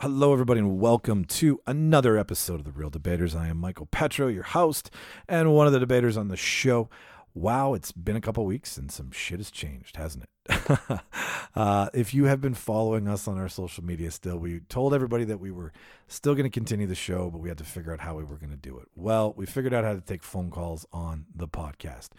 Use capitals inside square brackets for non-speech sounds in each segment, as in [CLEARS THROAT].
Hello, everybody, and welcome to another episode of The Reel Debaters. I am Michael Petrow, your host, and one of the debaters on the show. Wow, it's been a couple weeks and some shit has changed, hasn't it? [LAUGHS] uh, if you have been following us on our social media still, we told everybody that we were still going to continue the show, but we had to figure out how we were going to do it. Well, we figured out how to take phone calls on the podcast.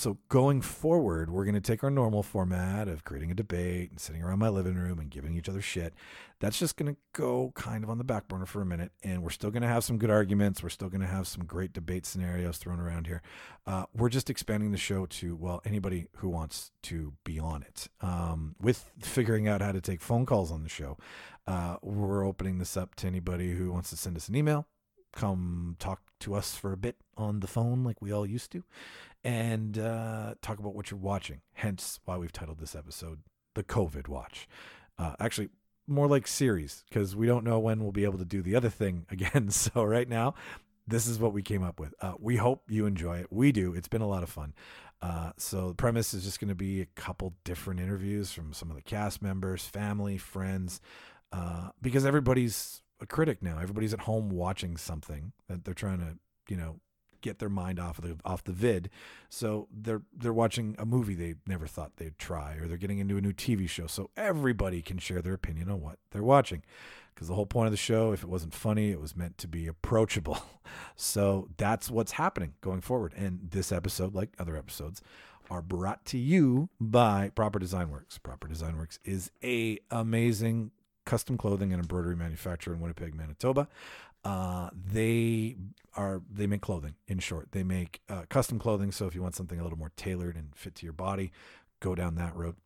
So going forward, we're going to take our normal format of creating a debate and sitting around my living room and giving each other shit. That's just going to go kind of on the back burner for a minute. And we're still going to have some good arguments. We're still going to have some great debate scenarios thrown around here. Uh, we're just expanding the show to, well, anybody who wants to be on it. Um, with figuring out how to take phone calls on the show, uh, we're opening this up to anybody who wants to send us an email, come talk to us for a bit on the phone like we all used to and uh, talk about what you're watching. Hence why we've titled this episode The COVID Watch. Uh, actually, more like series because we don't know when we'll be able to do the other thing [LAUGHS] again. So, right now, this is what we came up with. Uh, we hope you enjoy it. We do. It's been a lot of fun. Uh, so, the premise is just going to be a couple different interviews from some of the cast members, family, friends, uh, because everybody's a critic now. Everybody's at home watching something that they're trying to, you know, get their mind off of the off the vid. So they're they're watching a movie they never thought they'd try, or they're getting into a new TV show. So everybody can share their opinion on what they're watching. Because the whole point of the show, if it wasn't funny, it was meant to be approachable. [LAUGHS] So that's what's happening going forward. And this episode, like other episodes, are brought to you by Proper Design Works. Proper Design Works is a amazing custom clothing and embroidery manufacturer in Winnipeg, Manitoba. Uh, they are they make clothing. In short, they make uh, custom clothing. So if you want something a little more tailored and fit to your body, go down that road.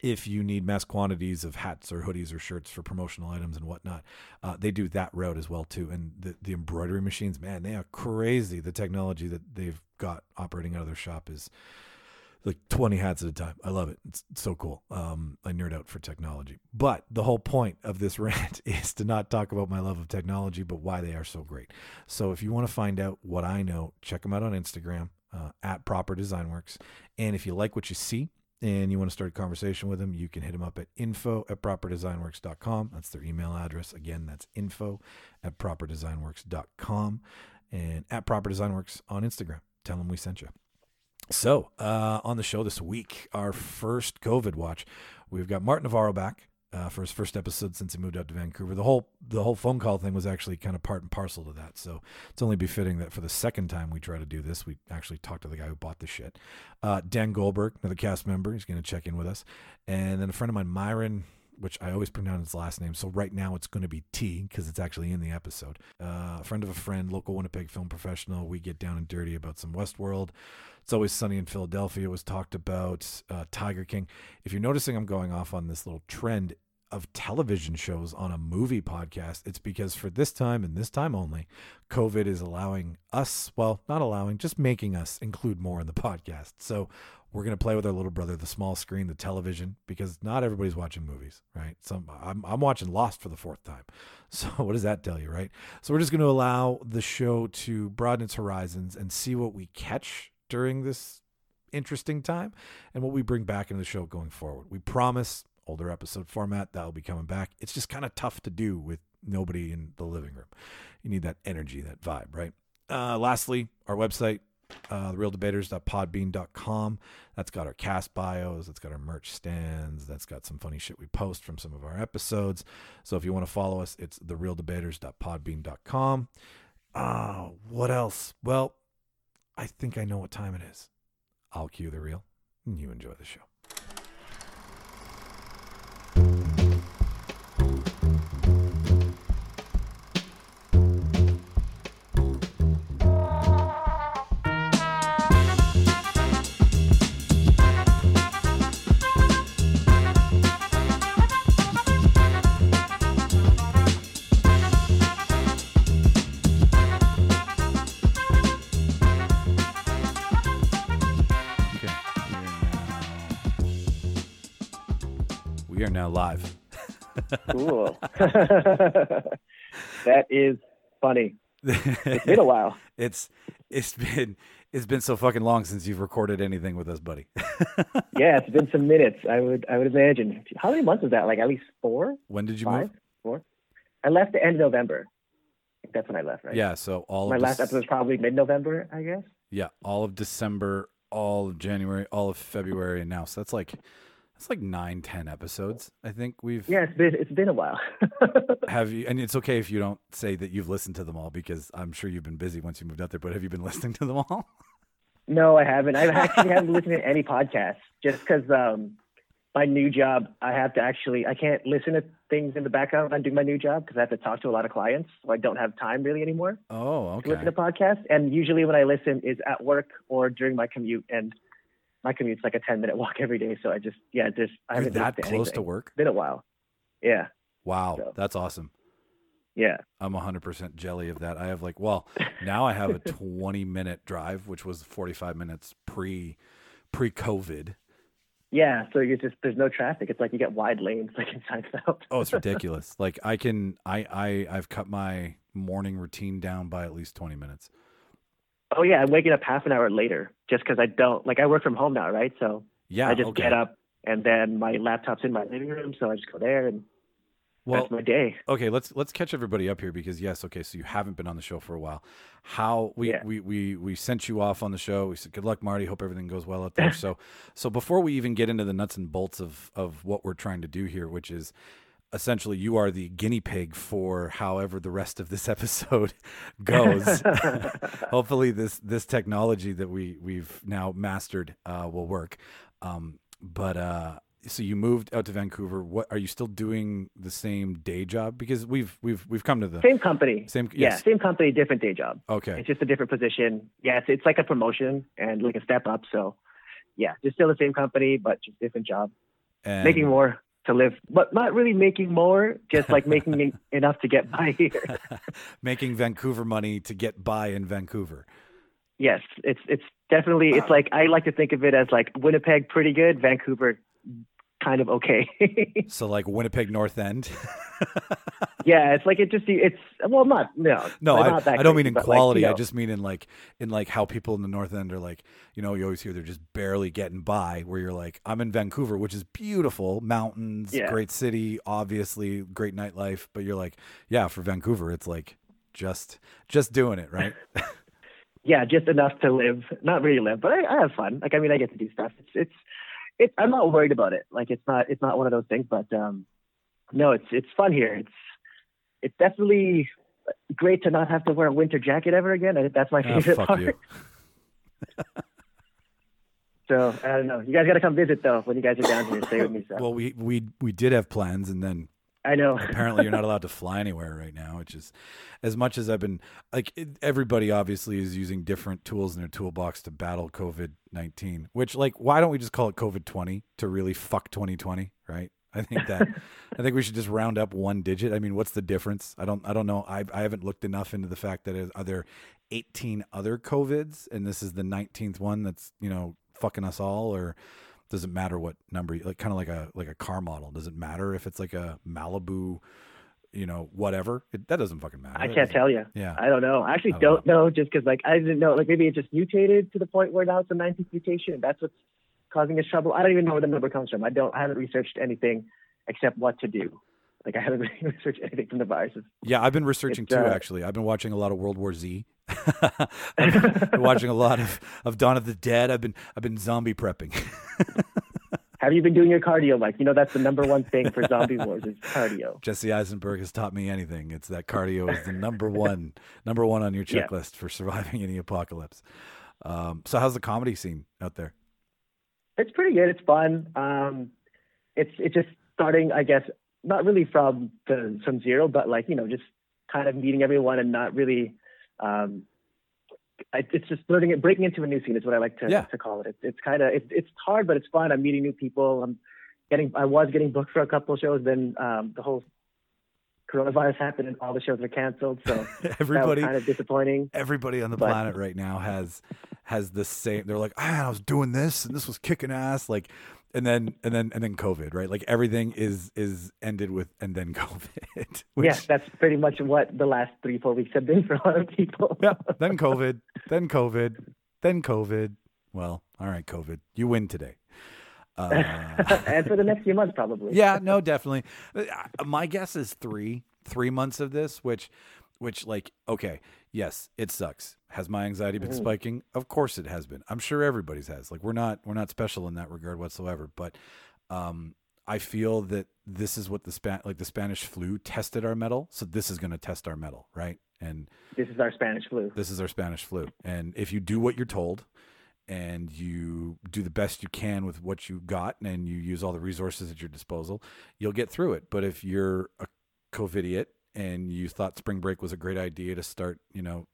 If you need mass quantities of hats or hoodies or shirts for promotional items and whatnot, uh, they do that road as well too. And the the embroidery machines, man, they are crazy. The technology that they've got operating out of their shop is like 20 hats at a time. I love it. It's so cool. Um, I nerd out for technology. But the whole point of this [LAUGHS] rant is to not talk about my love of technology, but why they are so great. So if you want to find out what I know, check them out on Instagram uh, at Proper Design Works. And if you like what you see, and you want to start a conversation with them, you can hit them up at info at properdesignworks.com. That's their email address. Again, that's info at properdesignworks.com and at Proper Design Works on Instagram. Tell them we sent you. So, uh, on the show this week, our first COVID watch, we've got Martin Navarro back uh, for his first episode since he moved out to Vancouver. The whole the whole phone call thing was actually kind of part and parcel to that. So it's only befitting that for the second time we try to do this, we actually talked to the guy who bought the shit. Uh, Dan Goldberg, another cast member, he's going to check in with us, and then a friend of mine, Myron which I always pronounce his last name. So right now it's going to be T because it's actually in the episode. Uh, a friend of a friend, local Winnipeg film professional. We get down and dirty about some Westworld. It's always sunny in Philadelphia. It was talked about uh, Tiger King. If you're noticing, I'm going off on this little trend of television shows on a movie podcast, it's because for this time and this time only, COVID is allowing us, well, not allowing, just making us include more in the podcast. So we're going to play with our little brother, the small screen, the television, because not everybody's watching movies, right? Some I'm, I'm watching Lost for the fourth time. [LAUGHS] So what does that tell you, right? So we're just going to allow the show to broaden its horizons and see what we catch during this interesting time and what we bring back into the show going forward. We promise older episode format that'll be coming back. It's just kind of tough to do with nobody in the living room. You need that energy, that vibe, right? Uh, lastly, our website, uh, thereeldebaters.podbean.com. That's got our cast bios. That's got our merch stands. That's got some funny shit we post from some of our episodes. So if you want to follow us, it's thereeldebaters.podbean.com. Uh, what else? Well, I think I know what time it is. I'll cue the reel and you enjoy the show. We live. Cool. [LAUGHS] that is funny. It's been a while. [LAUGHS] it's it's been it's been so fucking long since you've recorded anything with us, buddy. [LAUGHS] yeah, it's been some minutes. I would I would imagine. How many months is that? Like at least four. When did you Five? move? Four. I left the end of November. That's when I left, right? Yeah, so all My last Dec- episode was probably mid-November, I guess. Yeah, all of December, all of January, all of February, and now. So that's like that's like nine, ten episodes. I think we've Yeah, it's been it's been a while. [LAUGHS] have you, and it's okay if you don't say that you've listened to them all because I'm sure you've been busy once you moved out there. But have you been [LAUGHS] listening to them all? no, I haven't. I [LAUGHS] actually haven't listened to any podcasts just because um, my new job, I have to actually I can't listen to things in the background when I'm doing my new job because I have to talk to a lot of clients, so I don't have time really anymore. Oh, to listen okay. to podcasts. And usually when I listen is at work or during my commute. And my commute's like a 10 minute walk every day. So I just, yeah, just, I You're haven't that to close to anything. work? Been a while. Yeah. Wow, So- that's awesome. Yeah. I'm 100% jelly of that. I have like, well, now I have a [LAUGHS] 20 minute drive, which was 45 minutes pre pre COVID. Yeah. So you just, there's no traffic. It's like you get wide lanes [LAUGHS] like inside out. Oh, it's [LAUGHS] ridiculous. like I can, I, I, I've cut my morning routine down by at least 20 minutes. Oh yeah. I'm waking up half an hour later just because I don't, like I work from home now, right? So Yeah. I just okay. get up and then my laptop's in my living room. So I just go there and Well, that's my day. okay, let's let's catch everybody up here because yes, okay, so you haven't been on the show for a while. How we Yeah. we we we sent you off on the show. We said good luck, Marty. Hope everything goes well out there. [LAUGHS] so so before we even get into the nuts and bolts of of what we're trying to do here, which is essentially you are the guinea pig for however the rest of this [LAUGHS] episode [LAUGHS] goes. Hopefully this this technology that we we've now mastered uh, will work. Um, but uh, so you moved out to Vancouver. What are you still doing the same day job? Because we've we've we've come to the Same company. same. Yeah. Same company, different day job. Okay. It's just a different position. Yeah, it's, it's like a promotion and like a step up. So, yeah, just still the same company, but just different job. And making more to live, but not really making more, just like making [LAUGHS] enough to get by here. [LAUGHS] making Vancouver money to get by in Vancouver. yes, it's it's definitely it's like I like to think of it as like Winnipeg pretty good, Vancouver kind of okay. [LAUGHS] So like Winnipeg North End. Yeah, it's like it just it's well not no no, not I, that I don't crazy, mean in but, like, quality. you I just mean in like in like how people in the North End are like, you know, you always hear they're just barely getting by. Where you're like, I'm in Vancouver, which is beautiful, mountains, Yeah. great city, obviously great nightlife. But you're like, yeah, for Vancouver, it's like just just doing it, right? [LAUGHS] yeah, just enough to live, not really live, but I, I have fun. Like I mean, I get to do stuff. It's it's it's I'm not worried about it. Like it's not it's not one of those things, but um, no, it's it's fun here. It's it's definitely great to not have to wear a winter jacket ever again. I, that's my Ah, favorite part. [LAUGHS] So I don't know. You guys got to come visit though when you guys are down here. Stay with me. So Well, we we we did have plans, and then I know. [LAUGHS] apparently you're not allowed to fly anywhere right now which is as much as i've been like everybody obviously is using different tools in their toolbox to battle covid-19 which like why don't we just call it covid-20 to really fuck 2020 right i think that i think we should just round up one digit i mean what's the difference i don't i don't know i, I haven't looked enough into the fact that is, are there 18 other covids and this is the 19th one that's you know fucking us all or does it matter what number like kind of like a like a car model does it matter if it's like a malibu you know whatever it, that doesn't fucking matter I can't tell you. yeah I don't know. I actually I don't don't know just because like I didn't know. Like maybe it just mutated to the point where now it's a 19th mutation. That's what's causing us trouble. I don't even know where the number comes from. I don't. I haven't researched anything except what to do. Like I haven't [LAUGHS] really researched anything from the viruses. yeah i've been researching It's, too uh, actually i've been watching a lot of world war z [LAUGHS] i've been watching a lot of of dawn of the dead i've been i've been zombie prepping [LAUGHS] Have you been doing your cardio, Mike? You know that's the number one thing for zombie wars is cardio. jesse eisenberg has taught me anything it's that cardio is the number one number one on your Yeah. checklist for surviving any apocalypse um, so how's the comedy scene out there It's pretty good. It's fun. Um, it's it's just starting, I guess, not really from the from zero, but like you know, just kind of meeting everyone and not really. Um, I, it's just learning it, breaking into a new scene is what I like to Yeah. to call it. It's it's kind of it's it's hard, but it's fun. I'm meeting new people. I'm getting I was getting booked for a couple of shows. Then um, the whole coronavirus happened and all the shows were canceled. So [LAUGHS] everybody kind of disappointing. everybody on the But- planet right now has has the same they're like ah, i was doing this and this was kicking ass like and then and then and then covid right like everything is is ended with and then [LAUGHS] covid which, yeah, that's pretty much what the last three four weeks have been for a lot of people. [LAUGHS] yeah then covid then covid then covid well all right covid you win today uh, [LAUGHS] and for the next few months, probably. [LAUGHS] yeah no definitely Uh, my guess is three three months of this, which, which like, okay, yes, it sucks. Has my anxiety been Mhm. spiking? Of course it has been. I'm sure everybody's has. Like we're not we're not special in that regard whatsoever. But um, I feel that this is what the span like the Spanish flu tested our mettle. So this is going to test our mettle, right? And This is our Spanish flu. this is our Spanish flu. And if you do what you're told and you do the best you can with what you've got and you use all the resources at your disposal, you'll get through it. But if you're a COVIDiot and you thought spring break was a great idea to start, you know,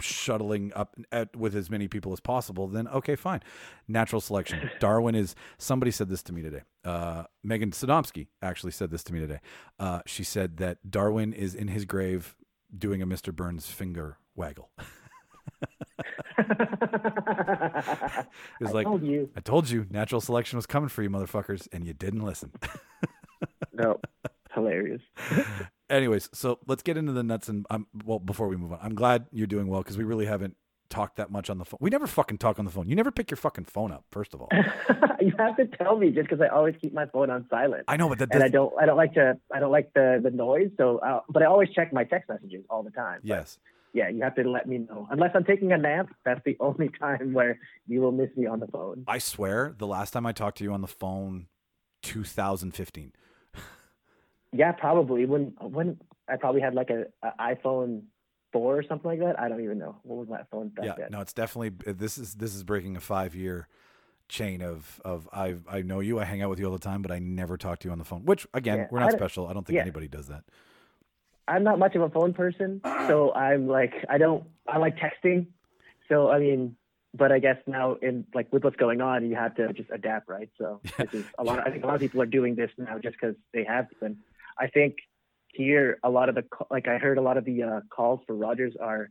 shuttling up at, with as many people as possible, then okay, fine. Natural selection. [LAUGHS] Darwin is, somebody said this to me today. Uh, Megan Sodomsky actually said this to me today. Uh, she said that Darwin is in his grave doing a Mr. Burns finger waggle. [LAUGHS] It was I like, told you. I told you natural selection was coming for you, motherfuckers, and you didn't listen. No, hilarious. [LAUGHS] Anyways, so let's get into the nuts and um, well, before we move on, I'm glad you're doing well because we really haven't talked that much on the phone. We never fucking talk on the phone. You never pick your fucking phone up, first of all. [LAUGHS] you have to tell me just because I always keep my phone on silent. I know, but that and I don't I don't like to I don't like the the noise so uh, but I always check my text messages all the time. Yes. Yeah, you have to let me know. Unless I'm taking a nap, that's the [LAUGHS] only time where you will miss me on the phone. I swear, the last time I talked to you on the phone, 2015. Yeah, probably when when I probably had like a, a iPhone four or something like that. I don't even know what was my phone back yeah, then. no, it's definitely uh, this is this is breaking a five year chain of of I I know you, I hang out with you all the time, but I never talk to you on the phone. Which again, Yeah, we're not don't- special. I don't think yeah. anybody does that. I'm not much of a phone person, so I'm like I don't I like texting. So I mean, but I guess now in like with what's going on, you have to just adapt, right? So [LAUGHS] this is a lot. I think a lot of people are doing this now just because they have to. And I think here a lot of the like I heard a lot of the uh, calls for Rogers are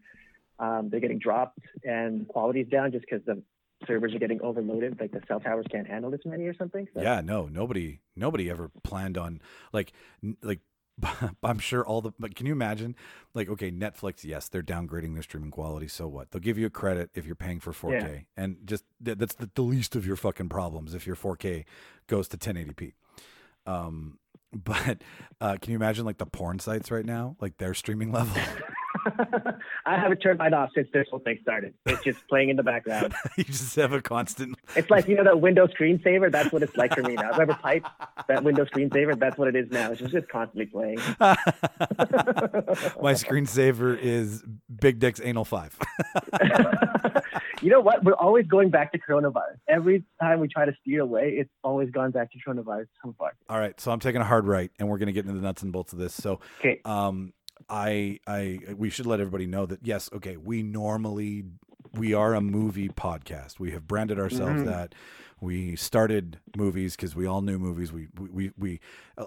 um, they're getting dropped and quality's down just because the servers are getting overloaded. Like the cell towers can't handle this many or something. So, Yeah, no, nobody, nobody ever planned on like, n- like. [LAUGHS] I'm sure all the. But can you imagine? Like, okay, Netflix. Yes, they're downgrading their streaming quality. So what? They'll give you a credit if you're paying for 4K, and just th- that's the, the least of your fucking problems if your 4K goes to 1080p. Um, [LAUGHS] but uh, can you imagine like the porn sites right now, like their streaming level? [LAUGHS] [LAUGHS] I haven't turned mine off since this whole thing started. It's just playing in the background. [LAUGHS] you just have a constant. It's like you know that Windows screensaver. That's what it's like for me now. I ever type that Windows screensaver, that's what it is now. It's just, just constantly playing. [LAUGHS] My screensaver is Big Dick's Anal Five. you know what? We're always going back to coronavirus. Every time we try to steer away, it's always gone back to coronavirus so far. All right, so I'm taking a hard right, and we're going to get into the nuts and bolts of this. So, Okay. um, I, I, we should let everybody know that yes, okay, we normally we are a movie podcast. We have branded ourselves Mhm. that. We started movies because we all knew movies. We, we, we, we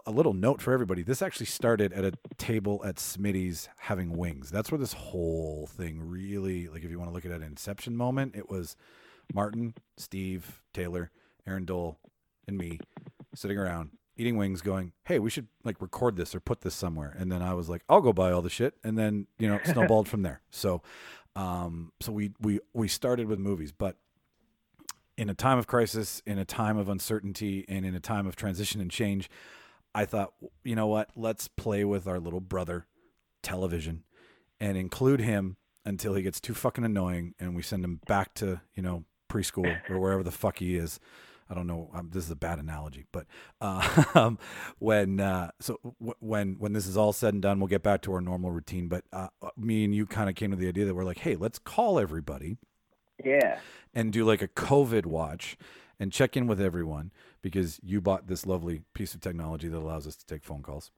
a little note for everybody. This actually started at a table at Smitty's having wings. That's where this whole thing really, like, if you want to look at an inception moment, it was Martin, Steve, Taylor, Aaron Dole, and me sitting around eating wings going hey we should like record this or put this somewhere. And then i was like i'll go buy all the shit and then you know [LAUGHS] snowballed from there. So um so we we we started with movies but in a time of crisis in a time of uncertainty and in a time of transition and change i thought you know what? Let's play with our little brother television and include him until he gets too fucking annoying and we send him back to you know preschool or wherever the fuck he is I don't know. Um, this is a bad analogy, but uh, [LAUGHS] when uh, so w- when when this is all said and done, we'll get back to our normal routine. But uh, me and you kind of came to the idea that we're like, hey, let's call everybody Yeah. and do like a COVID watch and check in with everyone because you bought this lovely piece of technology that allows us to take phone calls.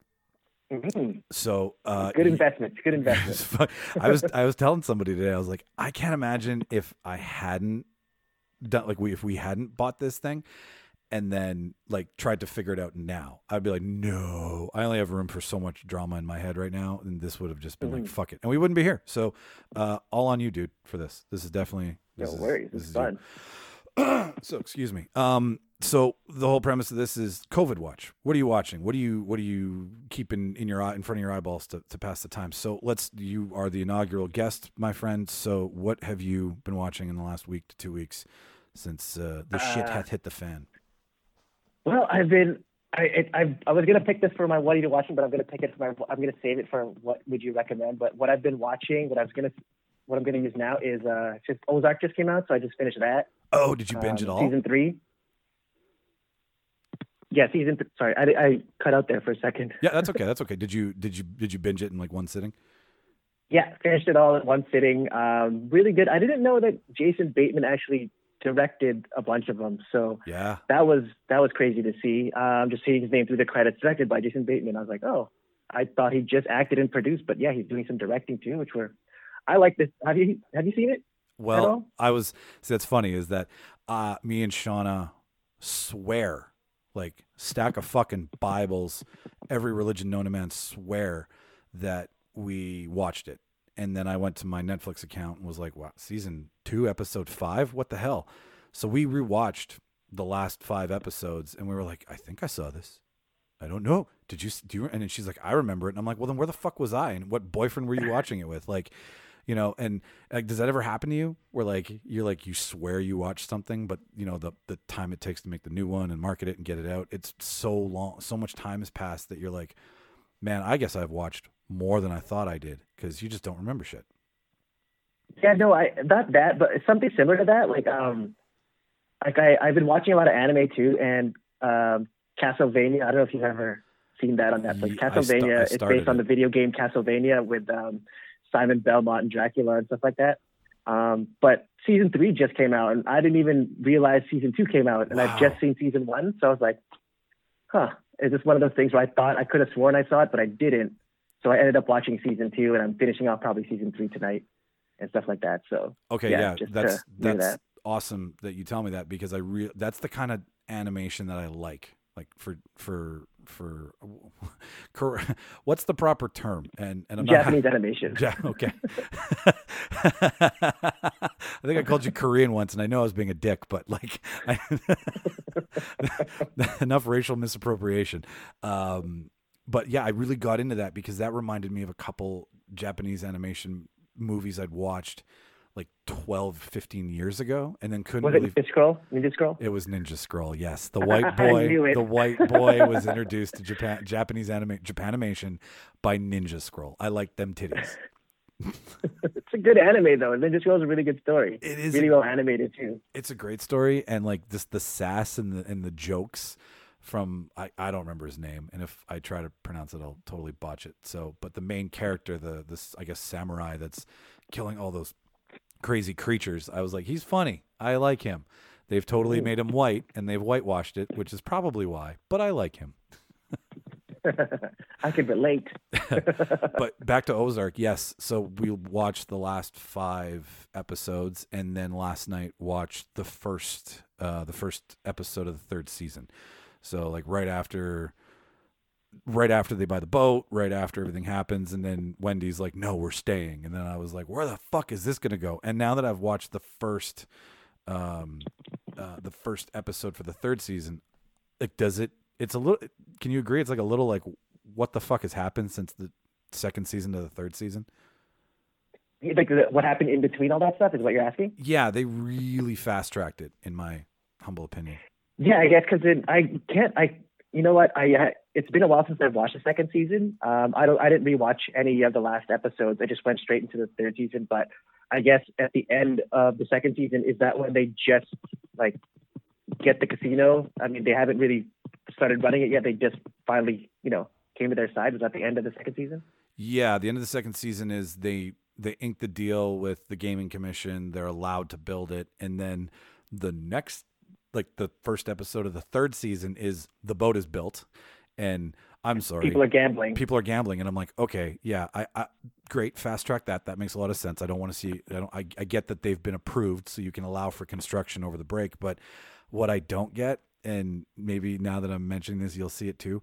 Mhm. So uh, Good investment. Good [LAUGHS] investment. I was I was telling somebody today. I was like, I can't imagine if I hadn't done like we if we hadn't bought this thing and then like tried to figure it out now. I'd be like, no, I only have room for so much drama in my head right now, and this would have just been like, Mhm. fuck it, and we wouldn't be here. So, uh, all on you, dude, for this. This is definitely No this is- worries. this It's is fun. [CLEARS THROAT] so excuse me. Um, so the whole premise of this is COVID watch. What are you watching? What do you what do you keep in, in your eye in front of your eyeballs to, to pass the time? So let's you are the inaugural guest, my friend. So what have you been watching in the last week to two weeks since uh, the shit Uh, hath hit the fan? Well, I've been I, I I was gonna pick this for my what are you watching, but I'm gonna pick it for my I'm gonna save it for what would you recommend. But what I've been watching, what I was gonna what I'm gonna use now is uh just Ozark just came out, so I just finished that. Oh, did you binge um, it all? Season three. Yeah, season. Th- sorry, I, I cut out there for a second. Yeah, that's okay. That's okay. Did you did you did you binge it in like one sitting? Yeah, finished it all in one sitting. Um, really good. I didn't know that Jason Bateman actually directed a bunch of them, so Yeah. that was that was crazy to see. Um, just seeing his name through the credits, directed by Jason Bateman. I was like, oh, I thought he just acted and produced, but yeah, he's doing some directing too, which were. I like this. Have you have you seen it? Well? I was. See, that's funny. Is that uh, me and Shauna swear, like stack of fucking Bibles, every religion known to man swear that we watched it, and then I went to my Netflix account and was like, "Wow, season two, episode five, what the hell?" So we rewatched the last five episodes, and we were like, "I think I saw this." I don't know. Did you do you? And then she's like, I remember it. And I'm like, well, then where the fuck was I? And what boyfriend were you watching it with? Like, you know, and like, does that ever happen to you where like you're like you swear you watched something, but you know the the time it takes to make the new one and market it and get it out, it's so long, so much time has passed that you're like, man, I guess I've watched more than I thought I did because you just don't remember shit. Yeah, no, I not that, but something similar to that. Like, um, like I I've been watching a lot of anime too, and um, Castlevania. I don't know if you've ever seen that on Netflix. Ye- I sta- Castlevania. it's started based on the video game Castlevania with um, Simon Belmont and Dracula and stuff like that. Um, but season three just came out, and I didn't even realize season two came out, and Wow. I've just seen season one. So I was like, huh, is this one of those things where I thought I could have sworn I saw it, but I didn't. So I ended up watching season two, and I'm finishing off probably season three tonight and stuff like that. So Okay, Yeah, yeah, that's that's that. awesome that you tell me that because I re- that's the kind of animation that I like. Like for for for [LAUGHS] [LAUGHS] what's the proper term? And and I'm not Japanese animation. Ja- okay. [LAUGHS] I think I called you Korean once, and I know I was being a dick, but like, I, enough racial misappropriation. Um, but yeah, I really got into that because that reminded me of a couple Japanese animation movies I'd watched like 12, 15 years ago, and then couldn't Was really. it Ninja Scroll? Ninja Scroll? It was Ninja Scroll, yes. The [LAUGHS] white boy, the white boy [LAUGHS] was introduced to Japan, Japanese anime, Japanimation by Ninja Scroll. I like them titties. [LAUGHS] It's a good anime though. Ninja Scroll is a really good story. It is. Really well animated too. It's a great story, and like this, the sass and the and the jokes from I, I don't remember his name, and if I try to pronounce it, I'll totally botch it. So, but the main character, the this I guess samurai that's killing all those crazy creatures, I was like, he's funny. I like him. They've totally made him white, and they've whitewashed it, which is probably why. But I like him. [LAUGHS] I can relate. [LAUGHS] but back to Ozark, yes. So we watched the last five episodes, and then last night watched the first, uh, the first episode of the third season. So like right after, right after they buy the boat, right after everything happens, and then Wendy's like, "No, we're staying," and then I was like, "Where the fuck is this gonna go?" And now that I've watched the first, um, uh, the first episode for the third season, like, does it? It's a little. Can you agree? It's like a little like, what the fuck has happened since the second season to the third season? like the, what happened in between all that stuff is what you're asking. Yeah, they really fast tracked it, in my humble opinion. Yeah, I guess because I can't. I you know what? I it's been a while since I've watched the second season. Um, I don't. I didn't rewatch any of the last episodes. I just went straight into the third season. But I guess at the end of the second season, is that when they just like get the casino? I mean, they haven't really started running it yet. They just finally, you know, came to their side. Was that the end of the second season? Yeah, the end of the second season is they they ink the deal with the gaming commission. They're allowed to build it, and then the next, like the first episode of the third season, is the boat is built, and I'm sorry, People are gambling. people are gambling, and I'm like, okay, yeah, I, I great, fast track that. That makes a lot of sense. I don't want to see. I don't. I, I get that they've been approved, so you can allow for construction over the break. But what I don't get, and maybe now that I'm mentioning this, you'll see it too.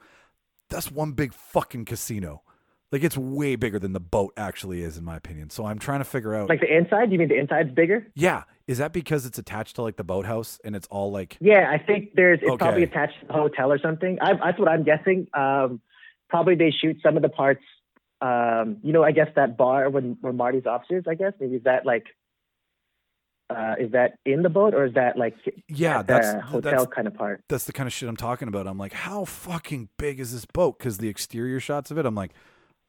That's one big fucking casino. Like it's way bigger than the boat actually is, in my opinion. So I'm trying to figure out. Like the inside? You mean the inside's bigger? yeah, is that because it's attached to like the boathouse and it's all like Yeah, I think there's it's probably attached to the hotel or something. I, that's what I'm guessing. Um, probably they shoot some of the parts. Um, you know, I guess that bar when where Marty's office is. I guess maybe is that like uh, is that in the boat or is that like Yeah, at the that's hotel that's kind of part? that's the kind of shit I'm talking about. I'm like, how fucking big is this boat? Because the exterior shots of it, I'm like,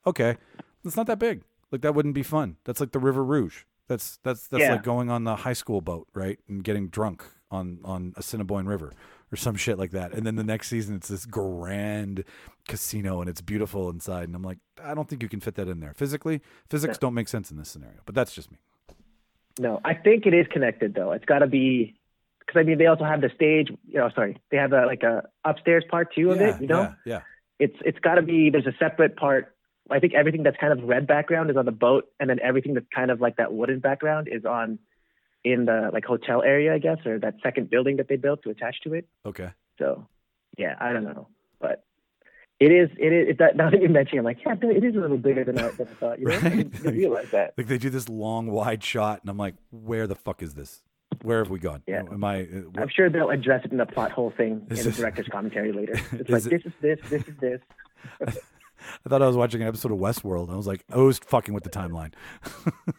okay, it's not that big. Like that wouldn't be fun. That's like the River Rouge. That's that's that's Yeah. like going on the high school boat, right, and getting drunk on on Assiniboine River or some shit like that. And then the next season, it's this grand casino and it's beautiful inside. And I'm like, I don't think you can fit that in there physically. Physics don't make sense in this scenario. But that's just me. No, I think it is connected though. It's got to be because I mean they also have the stage. You know, sorry, they have a, like a upstairs part too of yeah, it. You know, yeah, yeah. it's it's got to be there's a separate part. I think everything that's kind of red background is on the boat, and then everything that's kind of like that wooden background is on in the like hotel area, I guess, or that second building that they built to attach to it. Okay. So, yeah, I don't know, but it is it is it, that, now that you mention, I'm like, yeah, it is a little bigger than I, than I thought. You know, I Right. [LAUGHS] didn't realize that. Like they do this long, wide shot, and I'm like, where the fuck is this? Where have we gone? Yeah. Am I? uh, I'm sure they'll address it in the plot hole thing Is in the director's commentary later. [LAUGHS] It's like it- this is this, this is this. [LAUGHS] I thought I was watching an episode of Westworld. I was like, I was fucking with the timeline. [LAUGHS]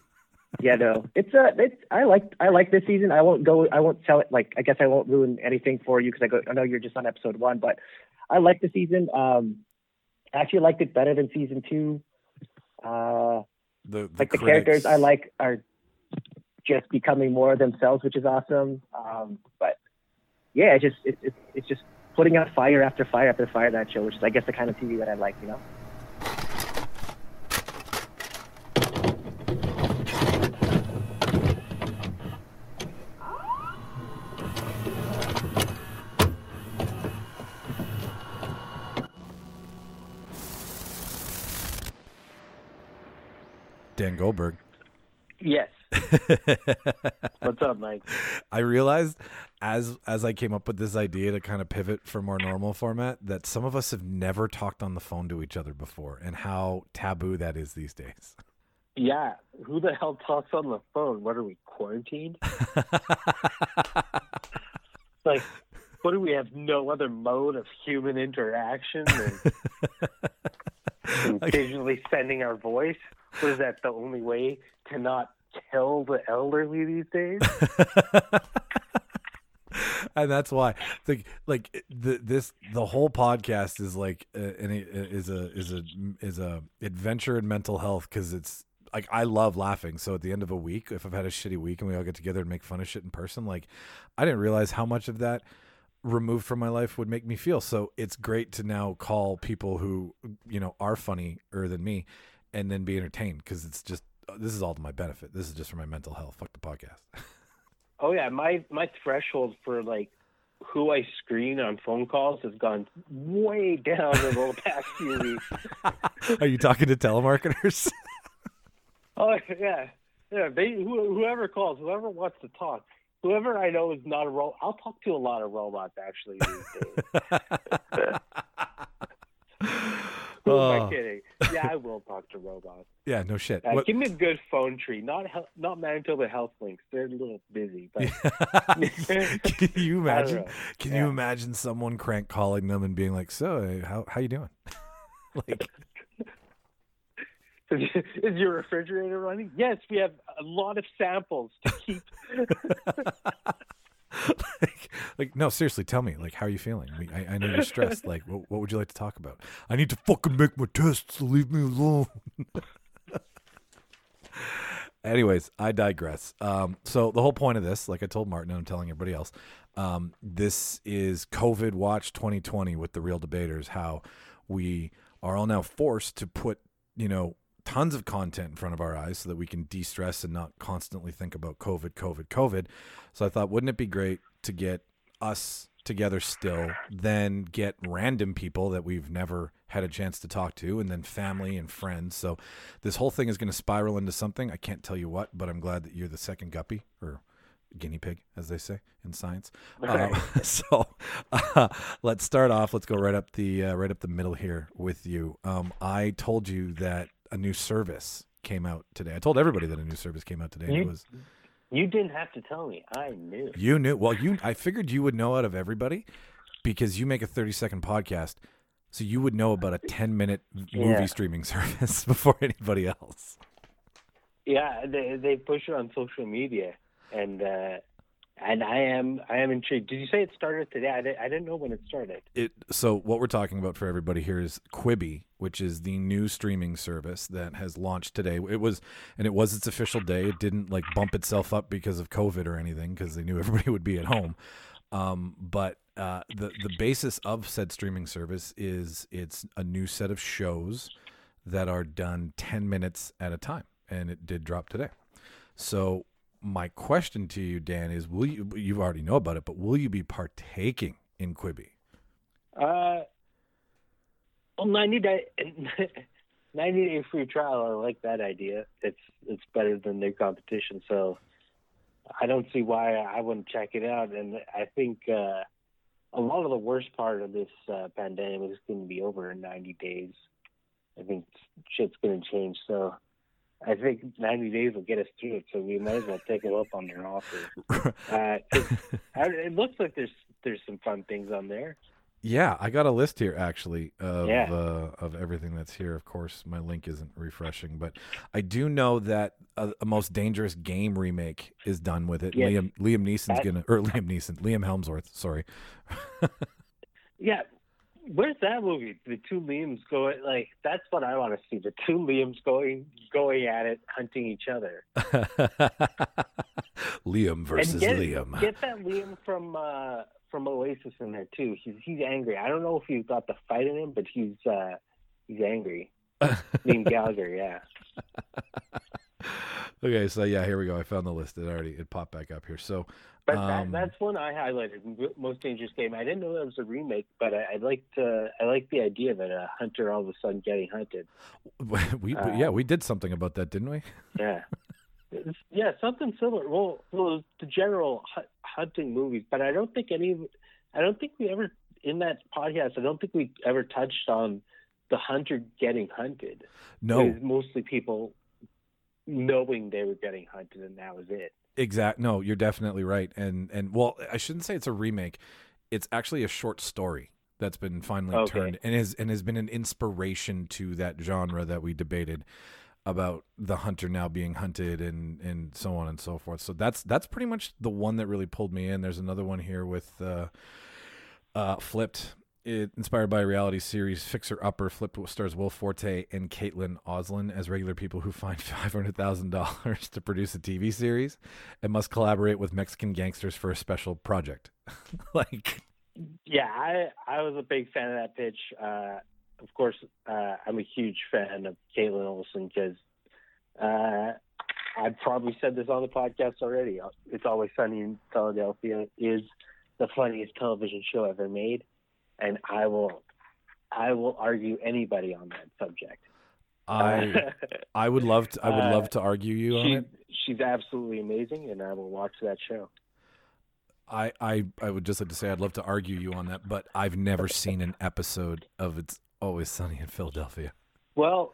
Yeah, no, it's uh, it's I like I like this season. I won't go. I won't tell it. Like I guess I won't ruin anything for you because I go. I know you're just on episode one, but I like the season. Um, I actually liked it better than season two. Uh, The, the like the critics- characters I like are just becoming more themselves, which is awesome. Um, but yeah, it's just it, it, it's just putting out fire after fire after fire that show, which is I guess the kind of TV that I like. You know. Dan Goldberg. Yes. [LAUGHS] What's up, Mike? I realized as as I came up with this idea to kind of pivot for more normal format that some of us have never talked on the phone to each other before and how taboo that is these days. Yeah, who the hell talks on the phone? What are we quarantined? [LAUGHS] Like, what do we have? No other mode of human interaction than [LAUGHS] occasionally sending our voice? What is that? The only way to not kill the elderly these days? [LAUGHS] and that's why like like the this the whole podcast is like uh, an, is a is a is a adventure in mental health because it's like I love laughing. So at the end of a week, if I've had a shitty week and we all get together and make fun of shit in person, like I didn't realize how much of that removed from my life would make me feel. So it's great to now call people who you know are funnier than me and then be entertained because it's just Uh, this is all to my benefit. This is just for my mental health. Fuck the podcast. [LAUGHS] Oh yeah, my my threshold for like who I screen on phone calls has gone way [LAUGHS] down in the past few weeks. Are you talking to telemarketers? [LAUGHS] Oh yeah, yeah. They who, whoever calls, whoever wants to talk, whoever I know is not a robot. I'll talk to a lot of robots actually these days. Who am Oh. I kidding? [LAUGHS] Yeah, I will talk to robots. yeah, no shit. Uh, give me a good phone tree, not hel- not Manitoba Health Links. They're a little busy, but [LAUGHS] can you [LAUGHS] imagine? Can you imagine someone crank calling them and being like, "So, how how you doing?" like, is your refrigerator running? Yes, we have a lot of samples to keep. [LAUGHS] like, like, no, seriously, tell me, like, how are you feeling? I, I know you're stressed. Like, what, what would you like to talk about? I need to fucking make my tests. So leave me alone. [LAUGHS] Anyways, I digress. Um, so the whole point of this, like I told Martin and I'm telling everybody else, um, this is COVID Watch 2020 with the reel debaters. How we are all now forced to put, you know, tons of content in front of our eyes so that we can de-stress and not constantly think about COVID, COVID, COVID. So I thought, wouldn't it be great to get us together still, then get random people that we've never had a chance to talk to, and then family and friends. So this whole thing is going to spiral into something. I can't tell you what, but I'm glad that you're the second guppy or guinea pig, as they say in science. Uh, [LAUGHS] so uh, let's start off. Let's go right up the uh, right up the middle here with you. Um, I told you that a new service came out today. I told everybody that a new service came out today. and it was You didn't have to tell me. I knew. you knew. Well, you. I figured you would know out of everybody because you make a 30 second podcast, so you would know about a 10 minute movie Yeah. streaming [LAUGHS] service before anybody else. Yeah, they they push it on social media. and uh, and I am I am intrigued. Did you say it started today? I, I didn't know when it started. It so what we're talking about for everybody here is Quibi, which is the new streaming service that has launched today. It was and it was its official day. It didn't like bump itself up because of COVID or anything because they knew [LAUGHS] everybody would be at home. Um, but uh, the the basis of said streaming service is it's a new set of shows that are done ten minutes at a time, and it did drop today. So my question to you, Dan, is: Will you? You already know about it, but will you be partaking in Quibi? Uh, well, 90 day [LAUGHS] 90 day free trial. I like that idea. It's it's better than their competition. So I don't see why I wouldn't check it out. And I think uh, a lot of the worst part of this uh, pandemic is going to be over in 90 days. I think shit's going to change. So I think 90 days will get us through it. So we might as well take it up on their offer. [LAUGHS] Uh, it looks like there's there's some fun things on there. Yeah, I got a list here actually of Yeah. uh, of everything that's here. Of course, my link isn't refreshing, but I do know that a, a most dangerous game remake is done with it. Yes. Liam Liam Neeson's That- gonna or Liam Neeson, Liam Hemsworth, sorry. [LAUGHS] Yeah, where's that movie? The two Liams going like that's what I want to see. The two Liams going going at it, hunting each other. [LAUGHS] Liam versus get, Liam. Get that Liam from uh, from Oasis in there too. He's he's angry. I don't know if he's got the fight in him, but he's uh, he's angry. [LAUGHS] Liam Gallagher, yeah. [LAUGHS] okay, so yeah, here we go. I found the list. It already it popped back up here. So But Um, that, that's one I highlighted. Most Dangerous Game. I didn't know that was a remake, but I, I liked uh, I liked the idea of. A hunter all of a sudden getting hunted. [LAUGHS] we Uh, yeah we did something about that, didn't we? [LAUGHS] Yeah. Yeah, something similar. Well, well, the general hunting movies, but I don't think any. of- I don't think we ever in that podcast. I don't think we ever touched on the hunter getting hunted. No, mostly people knowing they were getting hunted, and that was it. Exact. No, you're definitely right. And and well, I shouldn't say it's a remake. It's actually a short story that's been finally Okay. turned and has and has been an inspiration to that genre that we debated about the hunter now being hunted and and so on and so forth. So that's that's pretty much the one that really pulled me in. There's another one here with uh uh flipped it inspired by a reality series Fixer Upper. Flipped stars Will Forte and Kaitlin Olson as regular people who find [LAUGHS] five hundred thousand dollars to produce a TV series and must collaborate with Mexican gangsters for a special project. [LAUGHS] like, Yeah, I I was a big fan of that pitch. Uh, of course, uh, I'm a huge fan of Kaitlin Olson because uh, I've probably said this on the podcast already. It's Always Sunny in Philadelphia is the funniest television show ever made, and I will I will argue anybody on that subject. I I would love to I would Uh, love to argue you on she, it. she's absolutely amazing, and I will watch that show. I, I I would just like to say I'd love to argue you on that, but I've never seen an episode of It's Always Sunny in Philadelphia. Well,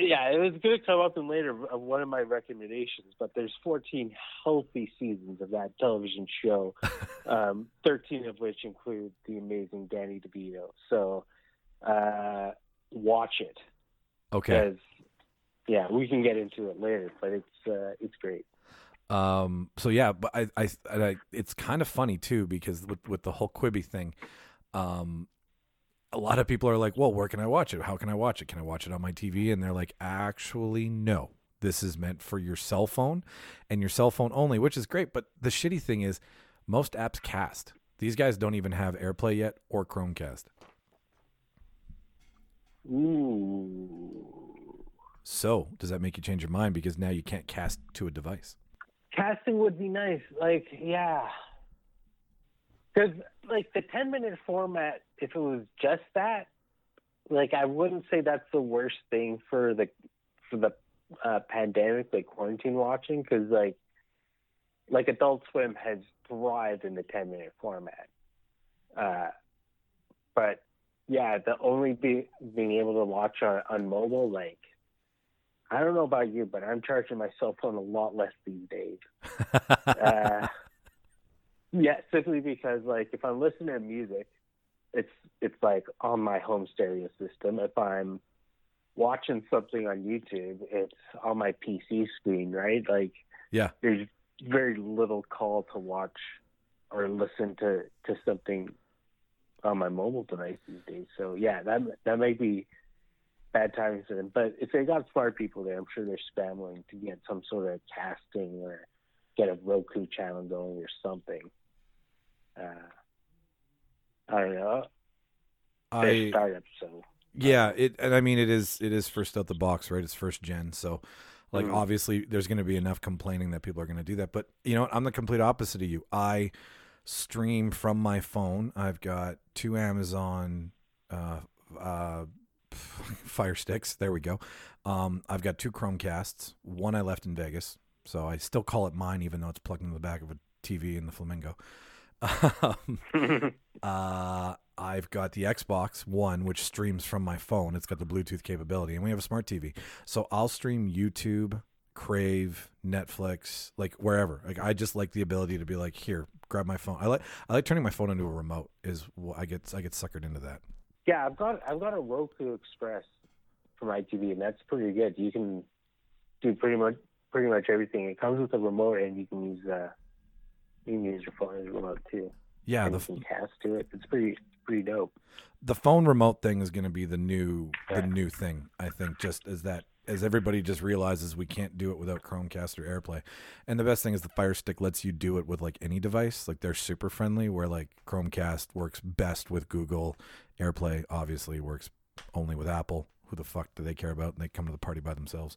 yeah, it was going to come up in later of one of my recommendations, but there's 14 healthy seasons of that television show, [LAUGHS] um, 13 of which include the amazing Danny DeVito. So uh, watch it Okay. yeah, we can get into it later, but it's uh, it's great. Um. So yeah, but I, I, I, it's kind of funny too because with with the whole Quibi thing, um, a lot of people are like, "Well, where can I watch it? How can I watch it? Can I watch it on my TV?" And they're like, "Actually, no. This is meant for your cell phone, and your cell phone only, which is great. But the shitty thing is, most apps cast. These guys don't even have AirPlay yet or Chromecast. Ooh. So does that make you change your mind because now you can't cast to a device? casting would be nice. Like, yeah, because like the ten minute format, if it was just that, like I wouldn't say that's the worst thing for the for the uh, pandemic, like quarantine watching, because like like Adult Swim has thrived in the ten minute format. Uh, but yeah, the only be, being able to watch on, on mobile, like I don't know about you, but I'm charging my cell phone a lot less these days. [LAUGHS] Uh, yeah, simply because like if I'm listening to music, it's it's like on my home stereo system. If I'm watching something on YouTube, it's on my PC screen, right? Like Yeah. there's very little call to watch or listen to to something on my mobile device these days. So yeah, that that might be bad timing for them. But if they got smart people there, I'm sure they're scrambling to get some sort of casting or get a Roku channel going or something. Uh, I don't I startups, so yeah, it and I mean it is it is first out the box, right? It's first gen, so like Mm. obviously there's going to be enough complaining that people are going to do that. But you know what? I'm the complete opposite of you. I stream from my phone. I've got two Amazon uh uh [LAUGHS] Fire Sticks. There we go. Um, I've got two Chromecasts. One I left in Vegas, so I still call it mine, even though it's plugged into the back of a TV in the Flamingo. Um, [LAUGHS] uh, I've got the Xbox One, which streams from my phone. It's got the Bluetooth capability, and we have a smart TV. So I'll stream YouTube, Crave, Netflix, like wherever. Like I just like the ability to be like, here, grab my phone. I like I like turning my phone into a remote. Is wh- I get I get suckered into that. yeah, I've got I've got a Roku Express for my TV, and that's pretty good. You can do pretty much pretty much everything. It comes with a remote, and you can use uh you can use your phone as a remote too. Yeah, and the you cast to it. It's pretty pretty dope. the phone remote thing is going to be the new the new thing. I think just as that as everybody just realizes we can't do it without Chromecast or AirPlay. And the best thing is the Fire Stick lets you do it with like any device. Like they're super friendly where like Chromecast works best with Google, AirPlay obviously works only with Apple. Who the fuck do they care about? And they come to the party by themselves.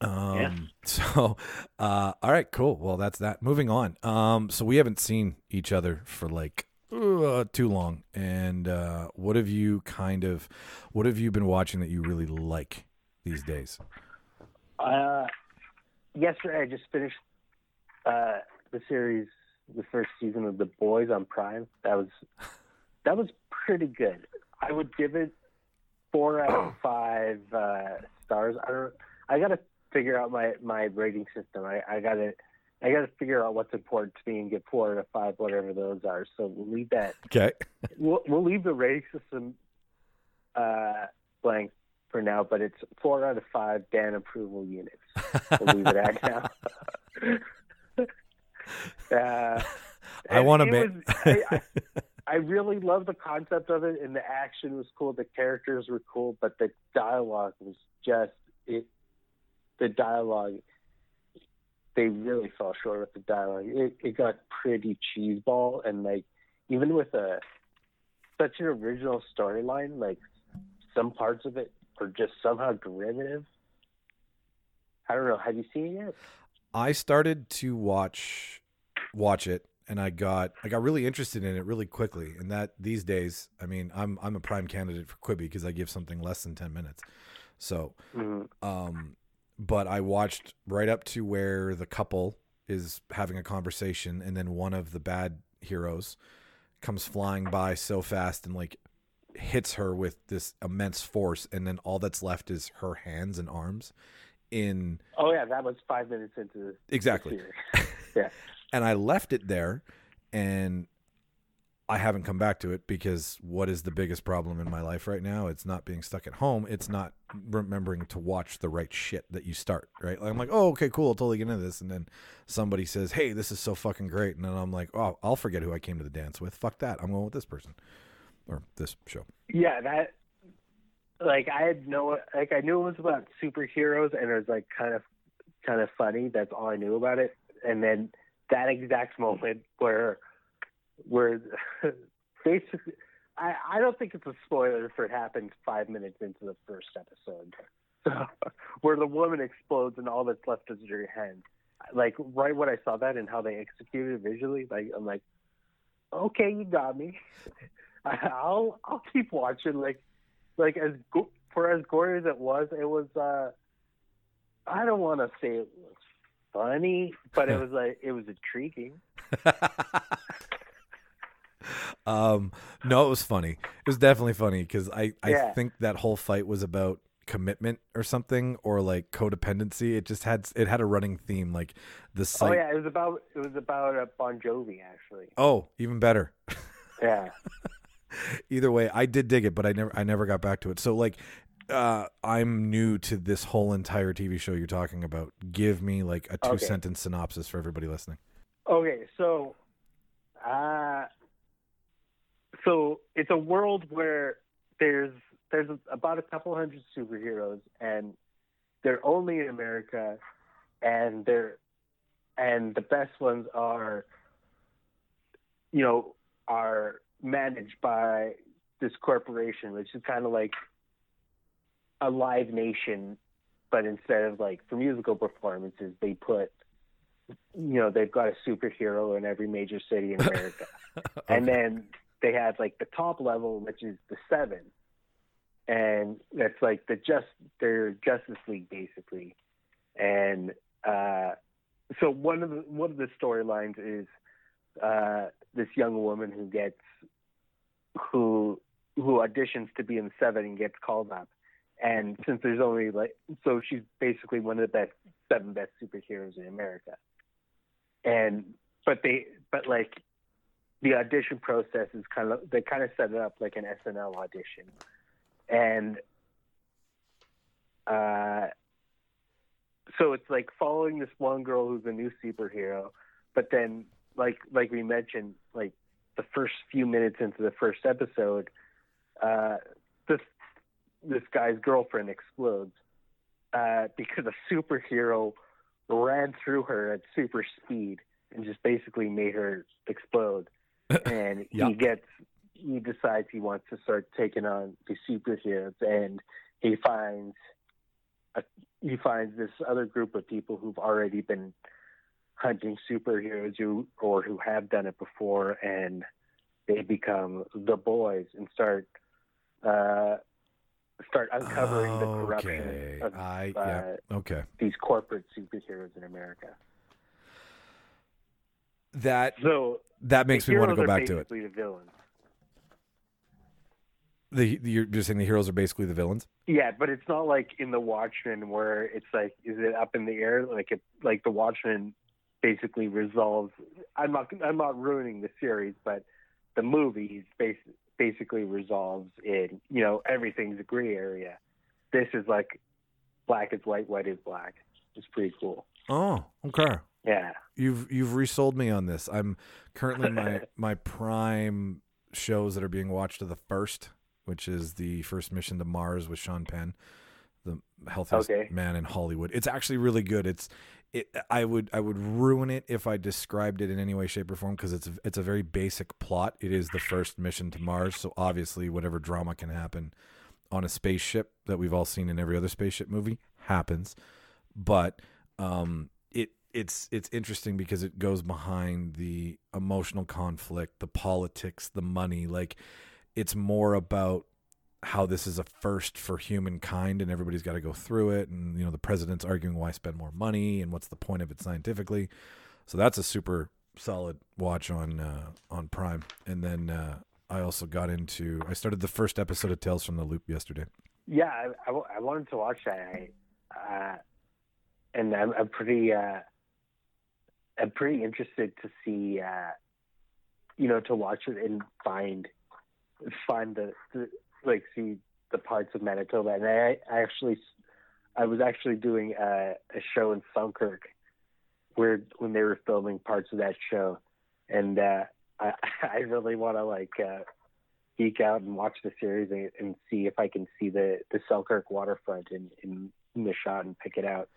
Um [LAUGHS] so uh all right, cool. Well, that's that. Moving on. Um so we haven't seen each other for like uh, too long. And uh what have you kind of what have you been watching that you really like these days? Uh, yesterday I just finished uh, the series, the first season of The Boys on Prime. That was that was pretty good. I would give it four out of [CLEARS THROAT] five uh, stars. I don't. I gotta figure out my my rating system. I, I gotta. I gotta figure out what's important to me and get four out of five, whatever those are. So we'll leave that. Okay. [LAUGHS] We'll, we'll leave the rating system uh, blank for now, but it's four out of five Dan approval units. We'll leave it at now. [LAUGHS] uh, I want to make I, I, I really love the concept of it, and the action was cool. The characters were cool, but the dialogue was just it. The dialogue, they really fell short with the dialogue. It, it got pretty cheeseball, and like even with a such an original storyline, like some parts of it are just somehow derivative. I don't know. Have you seen it yet? I started to watch watch it and I got I got really interested in it really quickly. And that these days, I mean, I'm I'm a prime candidate for Quibi because I give something less than 10 minutes. So, Mhm. um but I watched right up to where the couple is having a conversation and then one of the bad heroes comes flying by so fast and like hits her with this immense force and then all that's left is her hands and arms in Oh yeah, that was five minutes into the exactly. [LAUGHS] yeah, [LAUGHS] and I left it there and I haven't come back to it because what is the biggest problem in my life right now? It's not being stuck at home. It's not remembering to watch the right shit that you start, right? I'm like, oh, okay, cool. I'll totally get into this. And then somebody says, hey, this is so fucking great. And then I'm like, oh, I'll forget who I came to the dance with. Fuck that. I'm going with this person or this show. Yeah, that like I had no like I knew it was about superheroes and it was like kind of kind of funny. That's all I knew about it. And then that exact moment where where [LAUGHS] basically I, I don't think it's a spoiler for it happens five minutes into the first episode. [LAUGHS] So, where the woman explodes and all that's left is her hand. Like right when I saw that and how they executed it visually, like I'm like, okay, you got me. [LAUGHS] I'll I'll keep watching. Like like as go- for as gory as it was, it was. uh I don't want to say it was funny, but it was like it was intriguing. Um, no, it was funny. It was definitely funny because I, I Yeah. think that whole fight was about commitment or something or like codependency. It just had it had a running theme like the site. Oh yeah, it was about it was about uh, Bon Jovi actually. oh, even better. Yeah, [LAUGHS] Either way, I did dig it, but I never I never got back to it. So like uh, I'm new to this whole entire TV show you're talking about. Give me like a two Okay. sentence synopsis for everybody listening. Okay, so, uh, so it's a world where there's there's about a couple hundred superheroes, and they're only in America, and they're and the best ones are, you know, are managed by this corporation, which is kind of like a live nation, but instead of like for musical performances, they put you know they've got a superhero in every major city in America, [LAUGHS] and then they have like the top level, which is the seven, and that's like the just their Justice League basically, and uh, so one of the one of the storylines is uh, this young woman who gets who who auditions to be in the seven and gets called up, and since there's only like so she's basically one of the best seven best superheroes in America. And but they but like the audition process is kind of they kind of set it up like an SNL audition, and uh, so it's like following this one girl who's a new superhero, but then like like we mentioned, like the first few minutes into the first episode, uh, this this guy's girlfriend explodes uh, because a superhero ran through her at super speed and just basically made her explode. And [LAUGHS] he gets, he decides he wants to start taking on the superheroes, and he finds, a, he finds this other group of people who've already been hunting superheroes who or who have done it before, and they become the boys and start. Uh, start uncovering the corruption of I uh, yeah. Okay. these corporate superheroes in America. That So that makes the me want to go back to it. The villains. The, you're just saying the heroes are basically the villains. Yeah, but it's not like in The Watchmen where it's like, is it up in the air? Like it, like The Watchmen basically resolves. I'm not, I'm not ruining the series, but the movies bas- basically resolves in, you know, everything's a gray area. This is like black is white, white is black. It's pretty cool. Oh, okay. Yeah. You've you've resold me on this. I'm currently my [LAUGHS] my prime shows that are being watched are the first, which is the first mission to Mars with Sean Penn, the healthiest Okay. man in Hollywood. It's actually really good. It's it. I would I would ruin it if I described it in any way, shape, or form because it's it's a very basic plot. It is the first mission to Mars, so obviously whatever drama can happen on a spaceship that we've all seen in every other spaceship movie happens, but um, it's it's interesting because it goes behind the emotional conflict, the politics, the money. Like it's more about how this is a first for humankind and everybody's got to go through it and you know the president's arguing why spend more money and what's the point of it scientifically so that's a super solid watch on uh, on prime and then uh, i also got into i started the first episode of tales from the loop yesterday Yeah, I I wanted to watch that. I, uh, and I'm, I'm pretty, uh, I'm pretty interested to see, uh, you know, to watch it and find, find the, the like see the parts of Manitoba. And I, I actually, I was actually doing a, a show in Selkirk, where when they were filming parts of that show, and uh, I, [LAUGHS] I really want to like. Uh, geek out and watch the series and, and see if I can see the the Selkirk waterfront in, in in the shot and pick it out.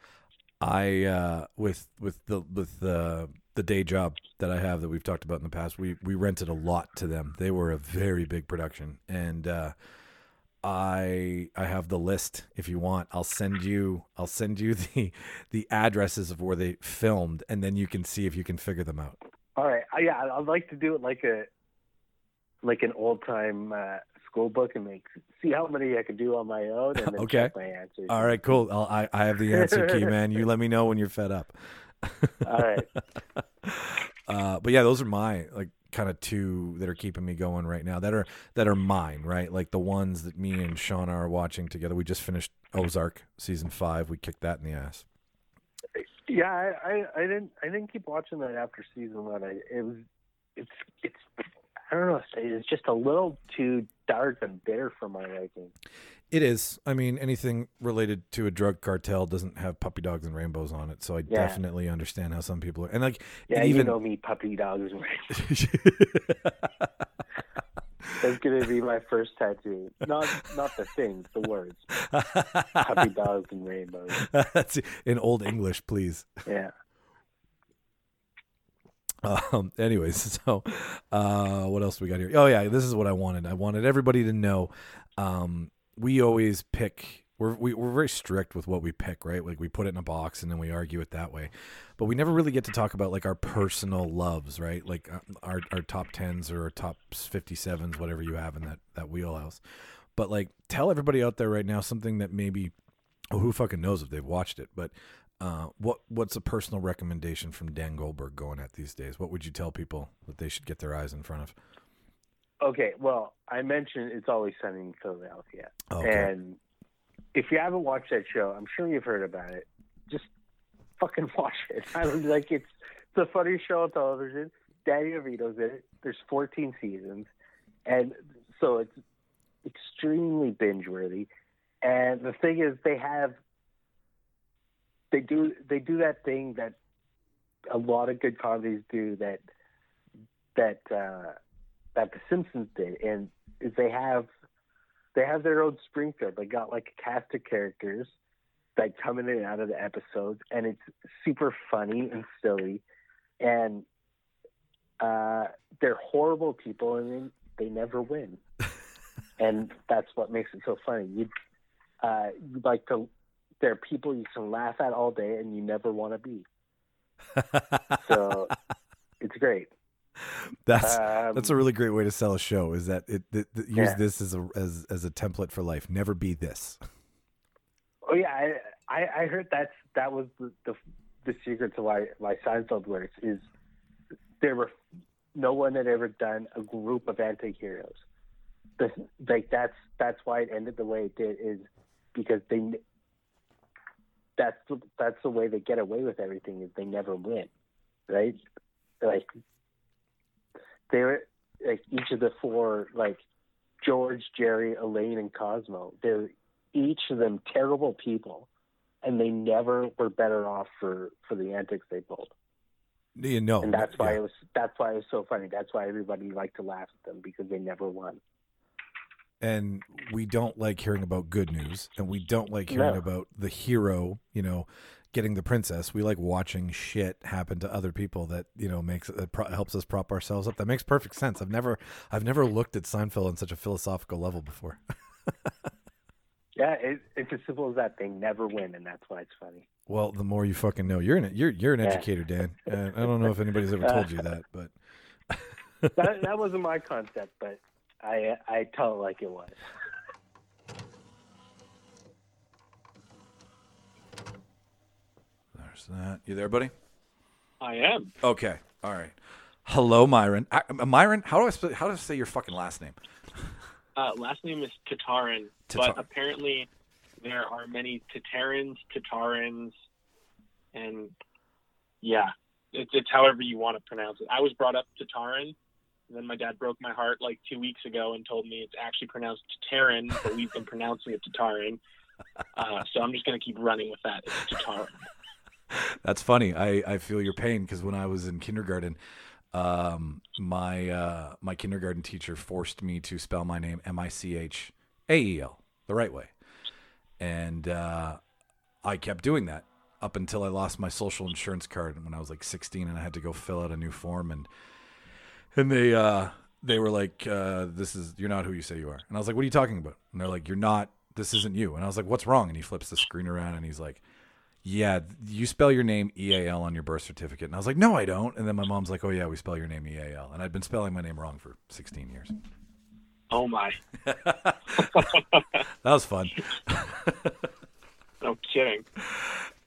I uh with with the with the the day job that I have that we've talked about in the past, we we rented a lot to them. They were a very big production, and uh, I I have the list. If you want, I'll send you I'll send you [LAUGHS] the the addresses of where they filmed, and then you can see if you can figure them out. All right, uh, yeah, I'd like to do it like a like an old time uh, school book and like see how many I could do on my own and then [LAUGHS] Okay. check my answers. All right, cool. I'll, I I have the answer key, [LAUGHS] man. You let me know when you're fed up. All right. [LAUGHS] uh, but yeah, those are my like kind of two that are keeping me going right now. That are that are mine, right? Like the ones that me and Shauna are watching together. We just finished Ozark season five. We kicked that in the ass. Yeah, I, I, I didn't I didn't keep watching that after season one. I it was it's it's I don't know. It's just a little too dark and bitter for my liking. It is. I mean, anything related to a drug cartel doesn't have puppy dogs and rainbows on it. So I Yeah. definitely understand how some people are. And like, Yeah, and you even know me, puppy dogs. and [LAUGHS] rainbows. [LAUGHS] That's gonna be my first tattoo. Not not the things, the words. [LAUGHS] Puppy dogs and rainbows. That's in old English, please. Yeah. Um, [LAUGHS] anyways, [LAUGHS] so uh, what else we got here? Oh yeah, this is what I wanted. I wanted everybody to know. Um, we always pick. We're we, we're very strict with what we pick, right? Like we put it in a box and then we argue it that way. But we never really get to talk about like our personal loves, right? Like uh, our our top tens or our top fifty sevens, whatever you have in that that wheelhouse. But like, tell everybody out there right now something that maybe, who fucking knows if they've watched it, but uh, what what's a personal recommendation from Dan Goldberg going at these days? What would you tell people that they should get their eyes in front of? Okay, well, I mentioned it's always sunny in Philadelphia, Okay. and if you haven't watched that show, I'm sure you've heard about it. Just fucking [LAUGHS] watch it. I don't like it's it's a funny show on television. Danny DeVito's in it. There's 14 seasons, and so it's extremely binge worthy. And the thing is, they have they do they do that thing that a lot of good comedies do that that uh, that The Simpsons did, and is they have they have their own Springfield. They got like a cast of characters that come in and out of the episodes, and it's super funny and silly, and uh, they're horrible people, and they, they never win, [LAUGHS] and that's what makes it so funny. You uh, you like to. They're people you can laugh at all day, and you never want to be. [LAUGHS] So it's great. that's Um, that's a really great way to sell a show. Is that it? that- that- use Yeah. this as a as as a template for life. Never be this. Oh yeah, I I, I heard that's that was the, the the secret to why why Seinfeld works is there were no one had ever done a group of anti-heroes. The, like that's that's why it ended the way it did is because they that's the, that's the way they get away with everything is they never win, right? Like they were like each of the four like George, Jerry, Elaine, and Cosmo. They're each of them terrible people, and they never were better off for for the antics they pulled. You know, And that's why yeah. it was that's why it was so funny. That's why everybody liked to laugh at them because they never won. And we don't like hearing about good news and we don't like hearing No. about the hero you know getting the princess we like watching shit happen to other people that you know makes that pro- helps us prop ourselves up that makes perfect sense i've never i've never looked at seinfeld on such a philosophical level before [LAUGHS] Yeah, it, it's as simple as that. They never win, and that's why it's funny. well the more you fucking know you're an you're you're an Yeah. educator dan and i don't know if anybody's ever told you that but [LAUGHS] That that wasn't my concept, but I I tell it like it was. there's that you there buddy I am. okay all right hello myron I, uh, myron how do i sp- how do i say your fucking last name Uh, last name is Tataryn, Tatar- but apparently there are many Tataryns, Tataryns, and yeah, it's, it's however you want to pronounce it. I was brought up Tataryn, and then my dad broke my heart like two weeks ago and told me it's actually pronounced Tataryn, but we've been pronouncing it Tataryn. [LAUGHS] Uh, so I'm just going to keep running with that. It's Tataryn. That's funny. I, I feel your pain because when I was in kindergarten, um, my uh, my kindergarten teacher forced me to spell my name M I C H A E L the right way, and uh, I kept doing that up until I lost my social insurance card when I was like 16, and I had to go fill out a new form and and they uh, they were like, uh, "This is you're not who you say you are," and I was like, "What are you talking about?" And they're like, "You're not. This isn't you." And I was like, "What's wrong?" And he flips the screen around and he's like. Yeah, you spell your name E A L on your birth certificate. And I was like, no, I don't. And then my mom's like, oh, yeah, we spell your name E A L. And I'd been spelling my name wrong for 16 years. Oh my. [LAUGHS] [LAUGHS] That was fun. No kidding.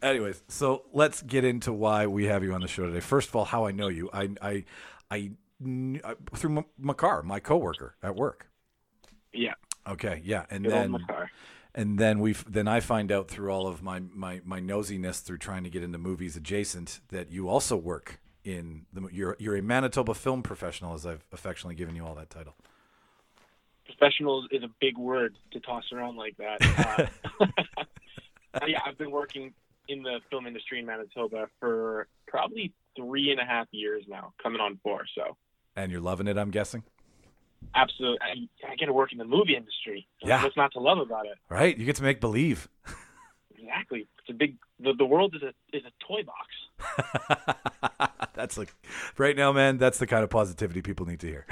Anyways, so let's get into why we have you on the show today. First of all, how I know you. I, I, I, I through M- Makar, my coworker at work. Yeah. Okay, yeah. And Good then and then we then I find out through all of my my my nosiness through trying to get into movies adjacent that you also work in the you're you're a Manitoba film professional, as I've affectionately given you all that title. Professional is a big word to toss around like that. [LAUGHS] Uh, [LAUGHS] yeah, I've been working in the film industry in Manitoba for probably three and a half years now, coming on four. So And you're loving it, I'm guessing. absolutely, I, I get to work in the movie industry. Yeah. What's not to love about it? Right? You get to make believe. Exactly. It's a big. The, the world is a is a toy box. [LAUGHS] that's like right now, man. That's the kind of positivity people need to hear.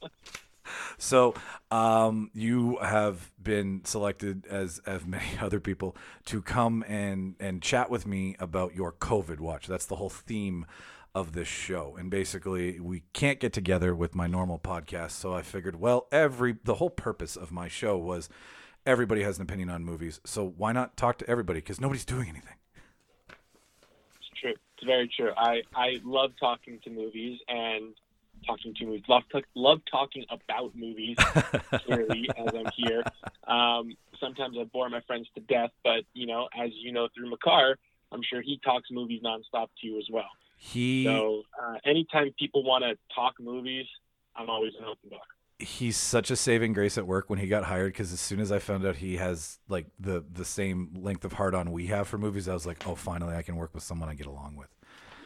[LAUGHS] so, um, you have been selected, as as many [LAUGHS] other people, to come and and chat with me about your COVID watch. That's the whole theme of this show. And basically, we can't get together with my normal podcast, so I figured, well, every the whole purpose of my show was everybody has an opinion on movies, so why not talk to everybody? Because nobody's doing anything. It's true. It's very true. I I love talking to movies and talking to movies. Love love talking about movies. [LAUGHS] clearly, as I'm here. Um, sometimes I bore my friends to death, but you know, as you know through Makar, I'm sure he talks movies nonstop to you as well. He So uh, anytime people want to talk movies, I'm always an open book. he's such a saving grace at work when he got hired because as soon as I found out he has like the the same length of hard on we have for movies, I was like, oh, finally I can work with someone I get along with.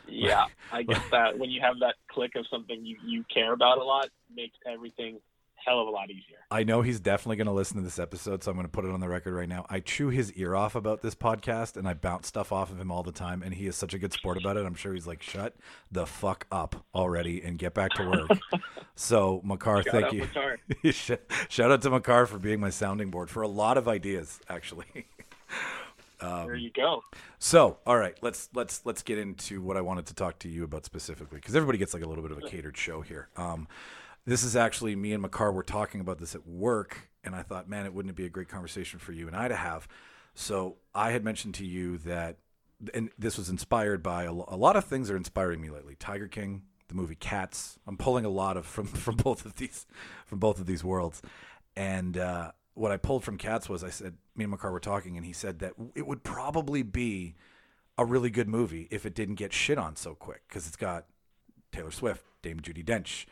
Yeah, I [LAUGHS] get that. When you have that click of something you, you care about a lot, makes everything hell of a lot easier. I know he's definitely going to listen to this episode, so I'm going to put it on the record right now. I chew his ear off about this podcast and I bounce stuff off of him all the time, and he is such a good sport about it. I'm sure he's like, shut the fuck up already and get back to work. [LAUGHS] so, Makar, Shout thank you. Makar. [LAUGHS] Shout out to Makar for being my sounding board for a lot of ideas, actually. [LAUGHS] there you go. So, all right, let's let's let's get into what I wanted to talk to you about specifically because everybody gets like a little bit of a catered show here. Um, this is actually me and Makar were talking about this at work, and I thought, man, it wouldn't it be a great conversation for you and I to have. So I had mentioned to you that, and this was inspired by a, a lot of things that are inspiring me lately. Tiger King, the movie Cats. I'm pulling a lot of from [LAUGHS] from both of these from both of these worlds, and uh, what I pulled from Cats was I said me and Makar were talking, and he said that it would probably be a really good movie if it didn't get shit on so quick because it's got Taylor Swift, Dame Judi Dench.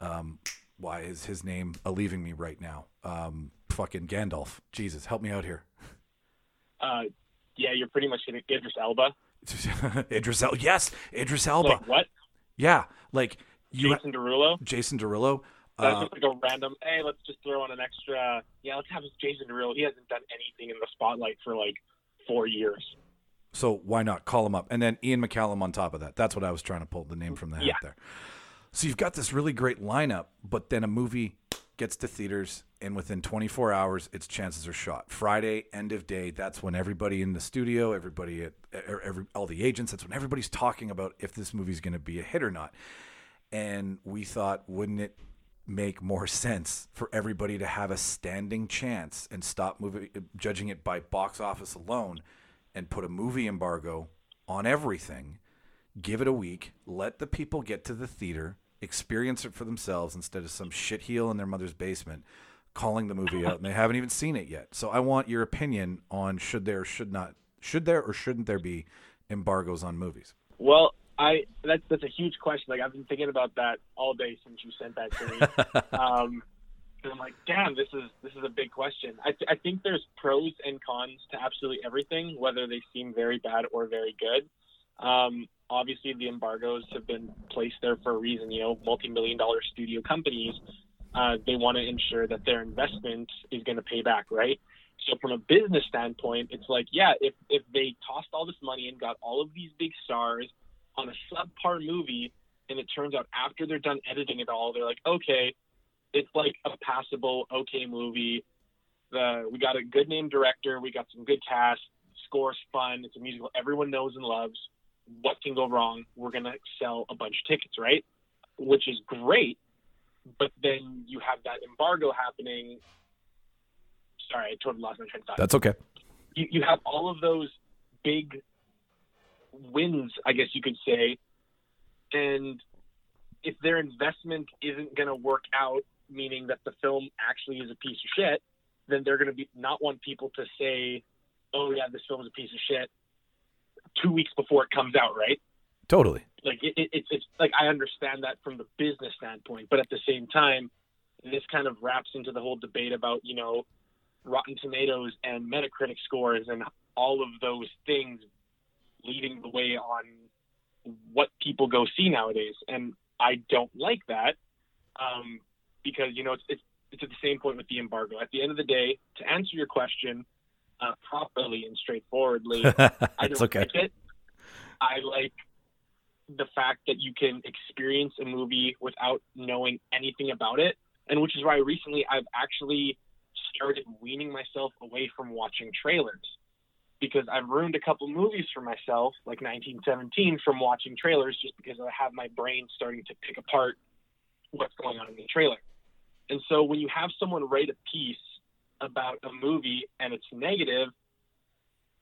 Um, why is his name a leaving me right now? Um, fucking Gandalf. Jesus, help me out here. Uh, yeah, you're pretty much Idris Elba. [LAUGHS] Idris Elba. Yes, Idris Elba. Like what? Yeah, like you, Jason Derulo. Jason Derulo. That's Uh, just like a random. Hey, let's just throw in an extra. Yeah, let's have Jason Derulo. He hasn't done anything in the spotlight for like four years. So why not call him up? And then Ian McKellen on top of that. That's what I was trying to pull the name from the hat Yeah. there. So you've got this really great lineup, but then a movie gets to theaters, and within 24 hours, its chances are shot. Friday, end of day. That's when everybody in the studio, everybody at er- every, all the agents. That's when everybody's talking about if this movie's going to be a hit or not. And we thought, wouldn't it make more sense for everybody to have a standing chance and stop movie, judging it by box office alone and put a movie embargo on everything, give it a week, let the people get to the theater, experience it for themselves instead of some shitheel in their mother's basement calling the movie out and they haven't even seen it yet. So I want your opinion on should there or should not should there or shouldn't there be embargoes on movies? Well, I that's that's a huge question. Like I've been thinking about that all day since you sent that to me. [LAUGHS] um, and I'm like, damn, this is this is a big question. I, th- I think there's pros and cons to absolutely everything, whether they seem very bad or very good. Um, obviously, the embargoes have been placed there for a reason. You know, multi-million dollar studio companies, uh, they want to ensure that their investment is going to pay back, right? So from a business standpoint, it's like, yeah, if if they tossed all this money and got all of these big stars on a subpar movie, and it turns out after they're done editing it all, they're like, okay, it's like a passable, okay movie. The we got a good name director, we got some good cast, score's fun, it's a musical everyone knows and loves. What can go wrong? We're gonna sell a bunch of tickets, right? Which is great, but then you have that embargo happening. Sorry, I totally lost my train of thought That's okay. you, you have all of those big wins, I guess you could say, and if their investment isn't going to work out, meaning that the film actually is a piece of shit, then they're going to be not want people to say, "Oh yeah, this film is a piece of shit," two weeks before it comes out, right? Totally. like it, it, it's it's like I understand that from the business standpoint, but at the same time, this kind of wraps into the whole debate about you know Rotten Tomatoes and Metacritic scores and all of those things leading the way on what people go see nowadays, and I don't like that um, because you know it's, it's it's at the same point with the embargo. At the end of the day, to answer your question uh, properly and straightforwardly, [LAUGHS] I don't okay. like it. I like the fact that you can experience a movie without knowing anything about it, and which is why recently I've actually started weaning myself away from watching trailers because I've ruined a couple movies for myself, like 1917, from watching trailers just because I have my brain starting to pick apart what's going on in the trailer. And so when you have someone write a piece about a movie and it's negative,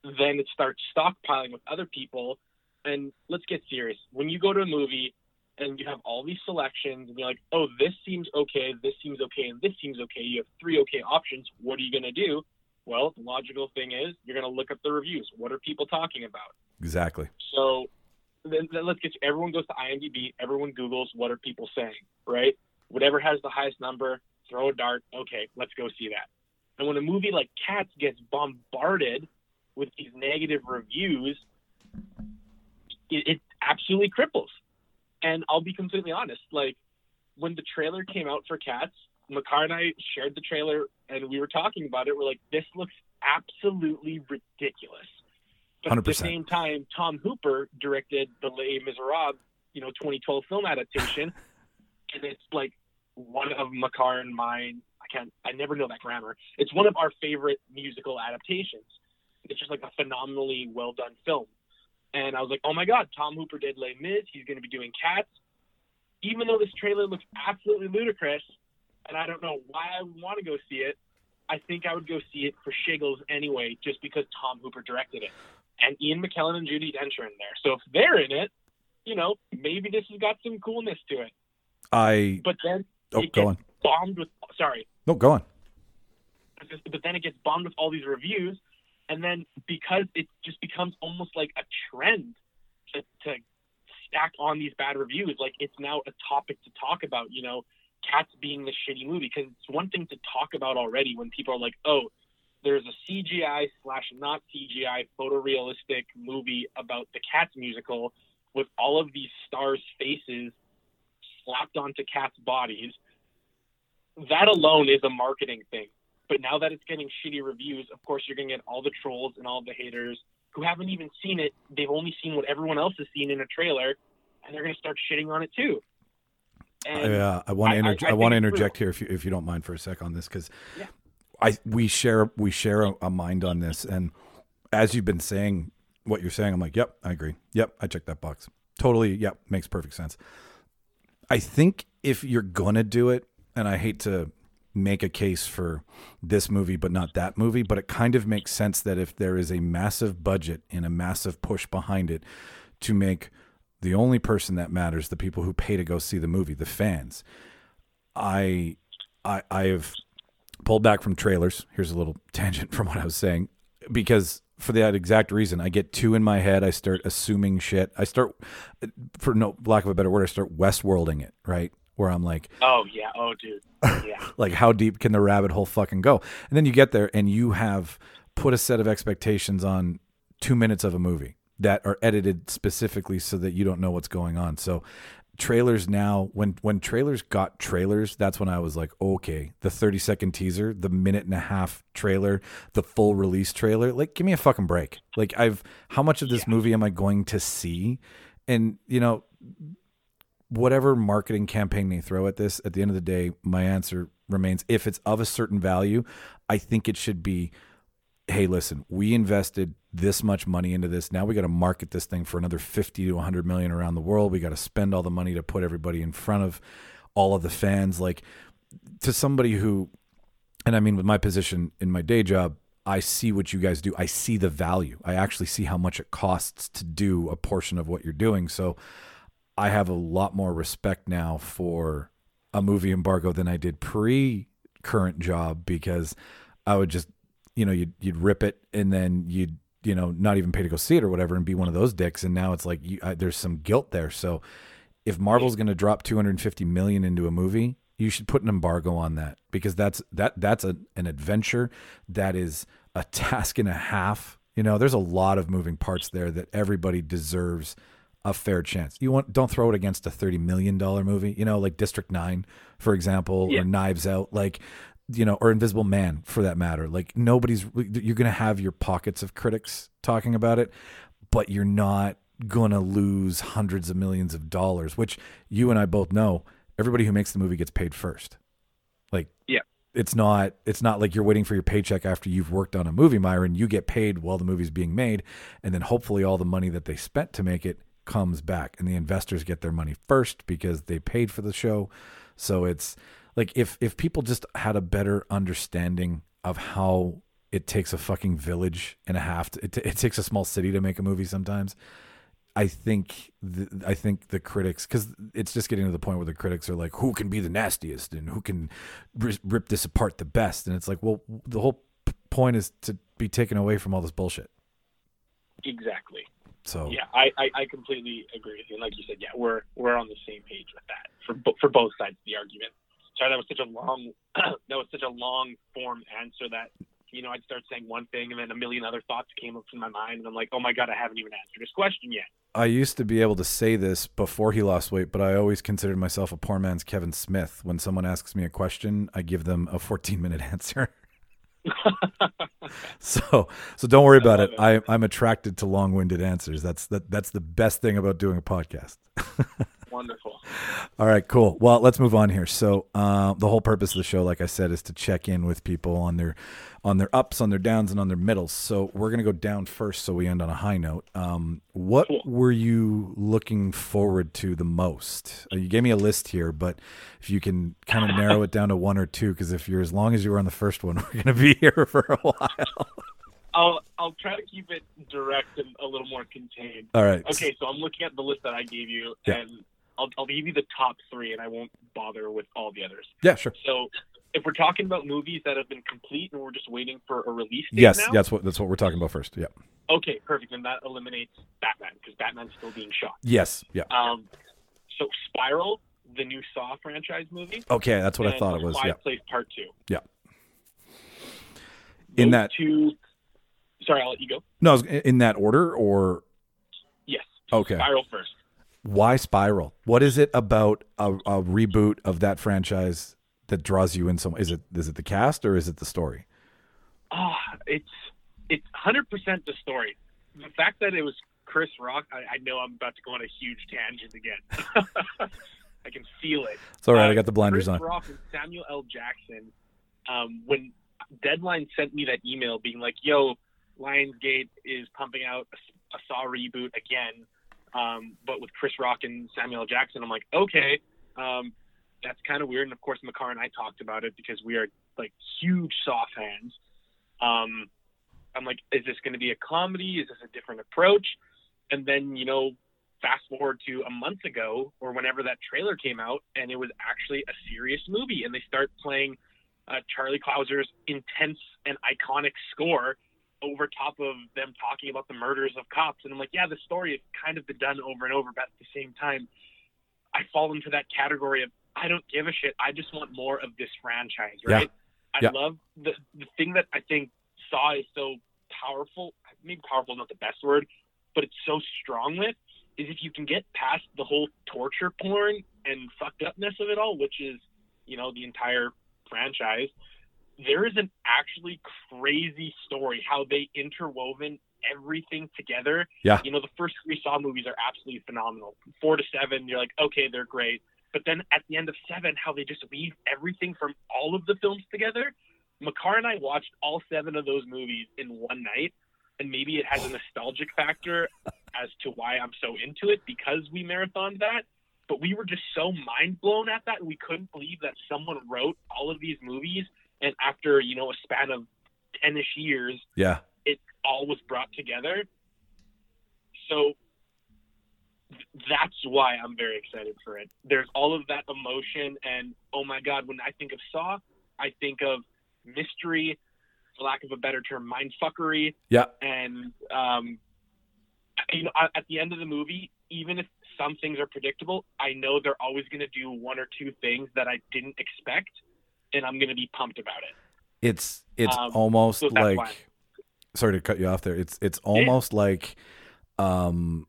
then it starts stockpiling with other people. And let's get serious. When you go to a movie and you have all these selections and you're like, oh, this seems okay, this seems okay, and this seems okay, you have three okay options. What are you going to do? Well, the logical thing is you're going to look up the reviews. What are people talking about? Exactly. So then, then let's get everyone goes to IMDb, everyone Googles what are people saying, right? Whatever has the highest number, throw a dart. Okay, let's go see that. And when a movie like Cats gets bombarded with these negative reviews, it, it absolutely cripples. And I'll be completely honest, like when the trailer came out for Cats, Makar and I shared the trailer and we were talking about it. We're like, this looks absolutely ridiculous. But at the same time, Tom Hooper directed the Les Miserables, you know, 2012 film adaptation, [LAUGHS] and it's like one of Makar and mine. I can't. I never know that grammar. It's one of our favorite musical adaptations. It's just like a phenomenally well done film. And I was like, oh my god, Tom Hooper did Les Mis. He's going to be doing Cats. Even though this trailer looks absolutely ludicrous, and I don't know why I would want to go see it, I think I would go see it for shiggles anyway, just because Tom Hooper directed it. And Ian McKellen and Judi Dench are in there. So if they're in it, you know, maybe this has got some coolness to it. I But then oh go on. Bombed with sorry, No, go on. but then it gets bombed with all these reviews, and then because it just becomes almost like a trend to, to stack on these bad reviews, like it's now a topic to talk about. You know, Cats being the shitty movie because it's one thing to talk about already when people are like, oh, there's a CGI slash not CGI photorealistic movie about the Cats musical with all of these stars' faces slapped onto Cats' bodies. That alone is a marketing thing. But now that it's getting shitty reviews, of course, you're going to get all the trolls and all the haters who haven't even seen it. They've only seen what everyone else has seen in a trailer, and they're going to start shitting on it too. And I, I want to I- I I, want to interject here if you if you don't mind for a sec on this because Yeah. I we share we share a, a mind on this and as you've been saying what you're saying I'm like yep I agree yep I checked that box totally yep makes perfect sense. I think if you're gonna do it and I hate to make a case for this movie but not that movie but it kind of makes sense that if there is a massive budget and a massive push behind it to make the only person that matters the people who pay to go see the movie the fans i i i have pulled back from trailers. Here's a little [LAUGHS] tangent from what i was saying. Because for that exact reason i get two in my head. I start assuming shit. I start for no lack of a better word i start westworlding it right where i'm like oh yeah, oh dude, [LAUGHS] yeah. like how deep can the rabbit hole fucking go? And then you get there and you have put a set of expectations on two minutes of a movie that are edited specifically so that you don't know what's going on. So trailers now when when trailers got trailers that's when i was like okay the 30 second teaser the minute and a half trailer the full release trailer like give me a fucking break. Like i've how much of this movie am i going to see? And you know whatever marketing campaign they throw at this, at the end of the day, my answer remains if it's of a certain value, I think it should be hey, listen, we invested this much money into this. Now we got to market this thing for another 50 to 100 million around the world. We got to spend all the money to put everybody in front of all of the fans. Like to somebody who, and I mean, with my position in my day job, I see what you guys do. I see the value. I actually see how much it costs to do a portion of what you're doing. So, I have a lot more respect now for a movie embargo than I did pre current job because I would just, you know, you'd, you'd rip it and then you'd, you know, not even pay to go see it or whatever, and be one of those dicks. And now it's like you, I, there's some guilt there. So if Marvel's going to drop 250 million into a movie, you should put an embargo on that because that's that that's a, an adventure that is a task and a half. You know, there's a lot of moving parts there that everybody deserves a fair chance. You want don't throw it against a 30 million dollar movie, you know, like District 9 for example Yeah. or Knives Out like you know, or Invisible Man for that matter. Like nobody's you're going to have your pockets of critics talking about it, but you're not going to lose hundreds of millions of dollars, which you and I both know everybody who makes the movie gets paid first. Like Yeah. it's not it's not like you're waiting for your paycheck after you've worked on a movie, Myron. You get paid while the movie's being made, and then hopefully all the money that they spent to make it comes back, and the investors get their money first because they paid for the show. So it's like if if people just had a better understanding of how it takes a fucking village and a half, to, it, it takes a small city to make a movie sometimes. I think the, I think the critics because it's just getting to the point where the critics are like, who can be the nastiest and who can ri- rip this apart the best, and it's like, well, the whole p- point is to be taken away from all this bullshit. Exactly. So Yeah, I, I, I completely agree with you. And like you said, yeah, we're we're on the same page with that for for both sides of the argument. Sorry, that was such a long [CLEARS THROAT] that was such a long form answer that you know I'd start saying one thing and then a million other thoughts came up in my mind and I'm like, oh my god, I haven't even answered this question yet. I used to be able to say this before he lost weight, but I always considered myself a poor man's Kevin Smith. When someone asks me a question, I give them a 14 minute [LAUGHS] answer. [LAUGHS] so so don't worry about it. it. I, I'm attracted to long winded answers. That's that that's the best thing about doing a podcast. [LAUGHS] Wonderful. All right, cool. Well, let's move on here. So, uh, the whole purpose of the show, like I said, is to check in with people on their on their ups, on their downs, and on their middles. So, we're gonna go down first, so we end on a high note. Um, what Cool. were you looking forward to the most? Uh, you gave me a list here, but if you can kind of narrow it down to one or two, because if you're as long as you were on the first one, [LAUGHS] we're gonna be here for a while. I'll I'll try to keep it direct and a little more contained. All right. Okay, so I'm looking at the list that I gave you, Yeah. and I'll I'll give you the top three, and I won't bother with all the others. Yeah, sure. So, if we're talking about movies that have been complete and we're just waiting for a release date Yes, now, that's what that's what we're talking about first. Yeah. okay, perfect. And that eliminates Batman because Batman's still being shot. Yes. Yeah. Um, so Spiral, the new Saw franchise movie. Okay, that's what I thought it was. Quiet Yeah. Place Part Two. Yeah. In Those that- two. Sorry, I'll let you go. No, in that order or Yes. okay. Spiral first. Why Spiral? What is it about a, a reboot of that franchise that draws you in? Some is it is it the cast or is it the story? Oh, it's it's hundred percent the story. The fact that it was Chris Rock, I, I know I'm about to go on a huge tangent again. [LAUGHS] I can feel it. It's all right. Uh, I got the blinders Chris on. Rock and Samuel L. Jackson. Um, when Deadline sent me that email being like, "Yo, Lionsgate is pumping out a, a Saw reboot again, um, but with Chris Rock and Samuel Jackson," I'm like, "Okay, um, that's kind of weird." And of course, Makar and I talked about it because we are like huge Saw fans. Um, I'm like, "Is this going to be a comedy? Is this a different approach?" And then you know, fast forward to a month ago or whenever that trailer came out and it was actually a serious movie and they start playing uh, Charlie Clauser's intense and iconic score over top of them talking about the murders of cops and I'm like yeah the story has kind of been done over and over but at the same time I fall into that category of I don't give a shit I just want more of this franchise Yeah. right I Yeah. love the the thing that I think Saw is so powerful maybe powerful is not the best word but it's so strong with is if you can get past the whole torture porn and fucked upness of it all, which is, you know, the entire franchise, there is an actually crazy story how they interwoven everything together. Yeah. You know, the first three Saw movies are absolutely phenomenal. Four to seven, you're like, okay, they're great. But then at the end of seven, how they just weave everything from all of the films together. Makar and I watched all seven of those movies in one night, and maybe it has a nostalgic factor as to why I'm so into it because we marathoned that. But we were just so mind blown at that, and we couldn't believe that someone wrote all of these movies, and after you know a span of ten-ish years, Yeah. it all was brought together. So that's why I'm very excited for it. There's all of that emotion, and oh my god, when I think of Saw, I think of mystery, for lack of a better term, mind fuckery. Yeah. And um, you know, at the end of the movie, even if some things are predictable, I know they're always going to do one or two things that I didn't expect, and I'm going to be pumped about it. It's it's Um, almost so like why. sorry to cut you off there. It's it's almost like um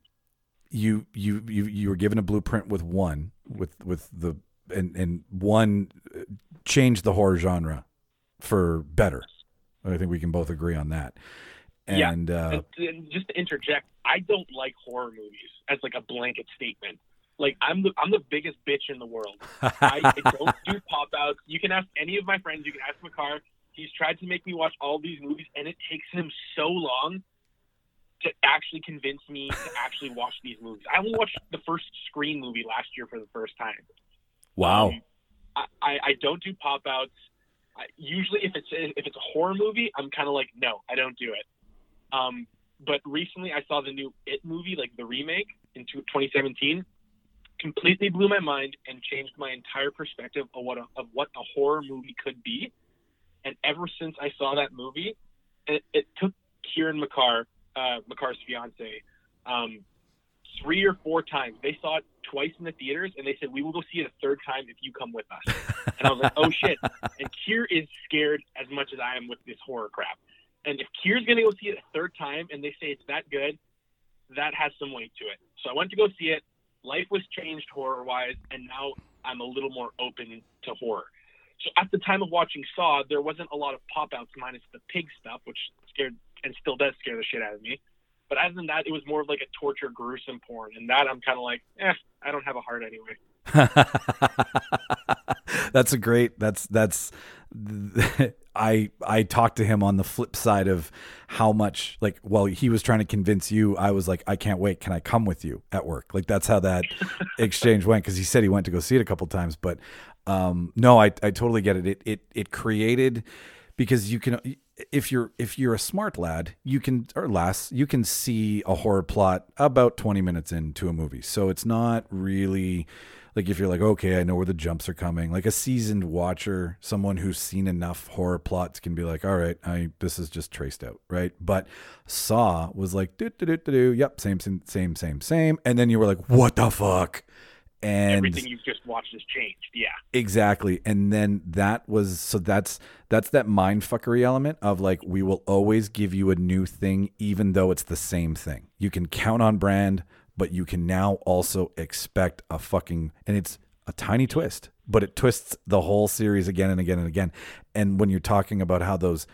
you you you you were given a blueprint with one with with the and and one uh, changed the horror genre for better. I think we can both agree on that. Yeah. And uh And- and just to interject, I don't like horror movies as like a blanket statement. Like I'm the I'm the biggest bitch in the world. [LAUGHS] I, I don't do pop outs. You can ask any of my friends. You can ask Makar. He's tried to make me watch all these movies, and it takes him so long to actually convince me to actually watch these movies. I only watched the first Scream movie last year for the first time. wow. Um, I, I, I don't do pop outs. Usually, if it's if it's a horror movie, I'm kind of like, no, I don't do it. Um, but recently, I saw the new It movie, like the remake in 2017. Completely blew my mind and changed my entire perspective of what a, of what a horror movie could be. And ever since I saw that movie, it, it took Kieran McCarr, uh, McCarr's fiance, um, three or four times. They saw it twice in the theaters, and they said we will go see it a third time if you come with us. And I was like, oh shit! [LAUGHS] And Kier is scared as much as I am with this horror crap. And if Kier's gonna go see it a third time, and they say it's that good, that has some weight to it. So I went to go see it. Life was changed horror wise, and now I'm a little more open to horror. So at the time of watching Saw, there wasn't a lot of pop outs minus the pig stuff, which scared and still does scare the shit out of me. But other than that, it was more of like a torture, gruesome porn, and that I'm kind of like, eh, I don't have a heart anyway. [LAUGHS] [LAUGHS] that's a great that's that's [LAUGHS] I I talked to him on the flip side of how much like while he was trying to convince you. I was like I can't wait. Can I come with you at work? Like that's how that [LAUGHS] exchange went because he said he went to go see it a couple times but um no I I totally get it. It it it created because you can if you're if you're a smart lad you can or lass you can see a horror plot about 20 minutes into a movie. So it's not really like if you're like okay i know where the jumps are coming like a seasoned watcher someone who's seen enough horror plots can be like all right i this is just traced out right but saw was like do do do do do yep same same same same same and then you were like what the fuck and Everything you've just watched has changed. Yeah. Exactly. And then that was so that's that's that mind fuckery element of like we will always give you a new thing even though it's the same thing. You can count on brand, but you can now also expect a fucking and it's a tiny twist, but it twists the whole series again and again and again. And when you're talking about how those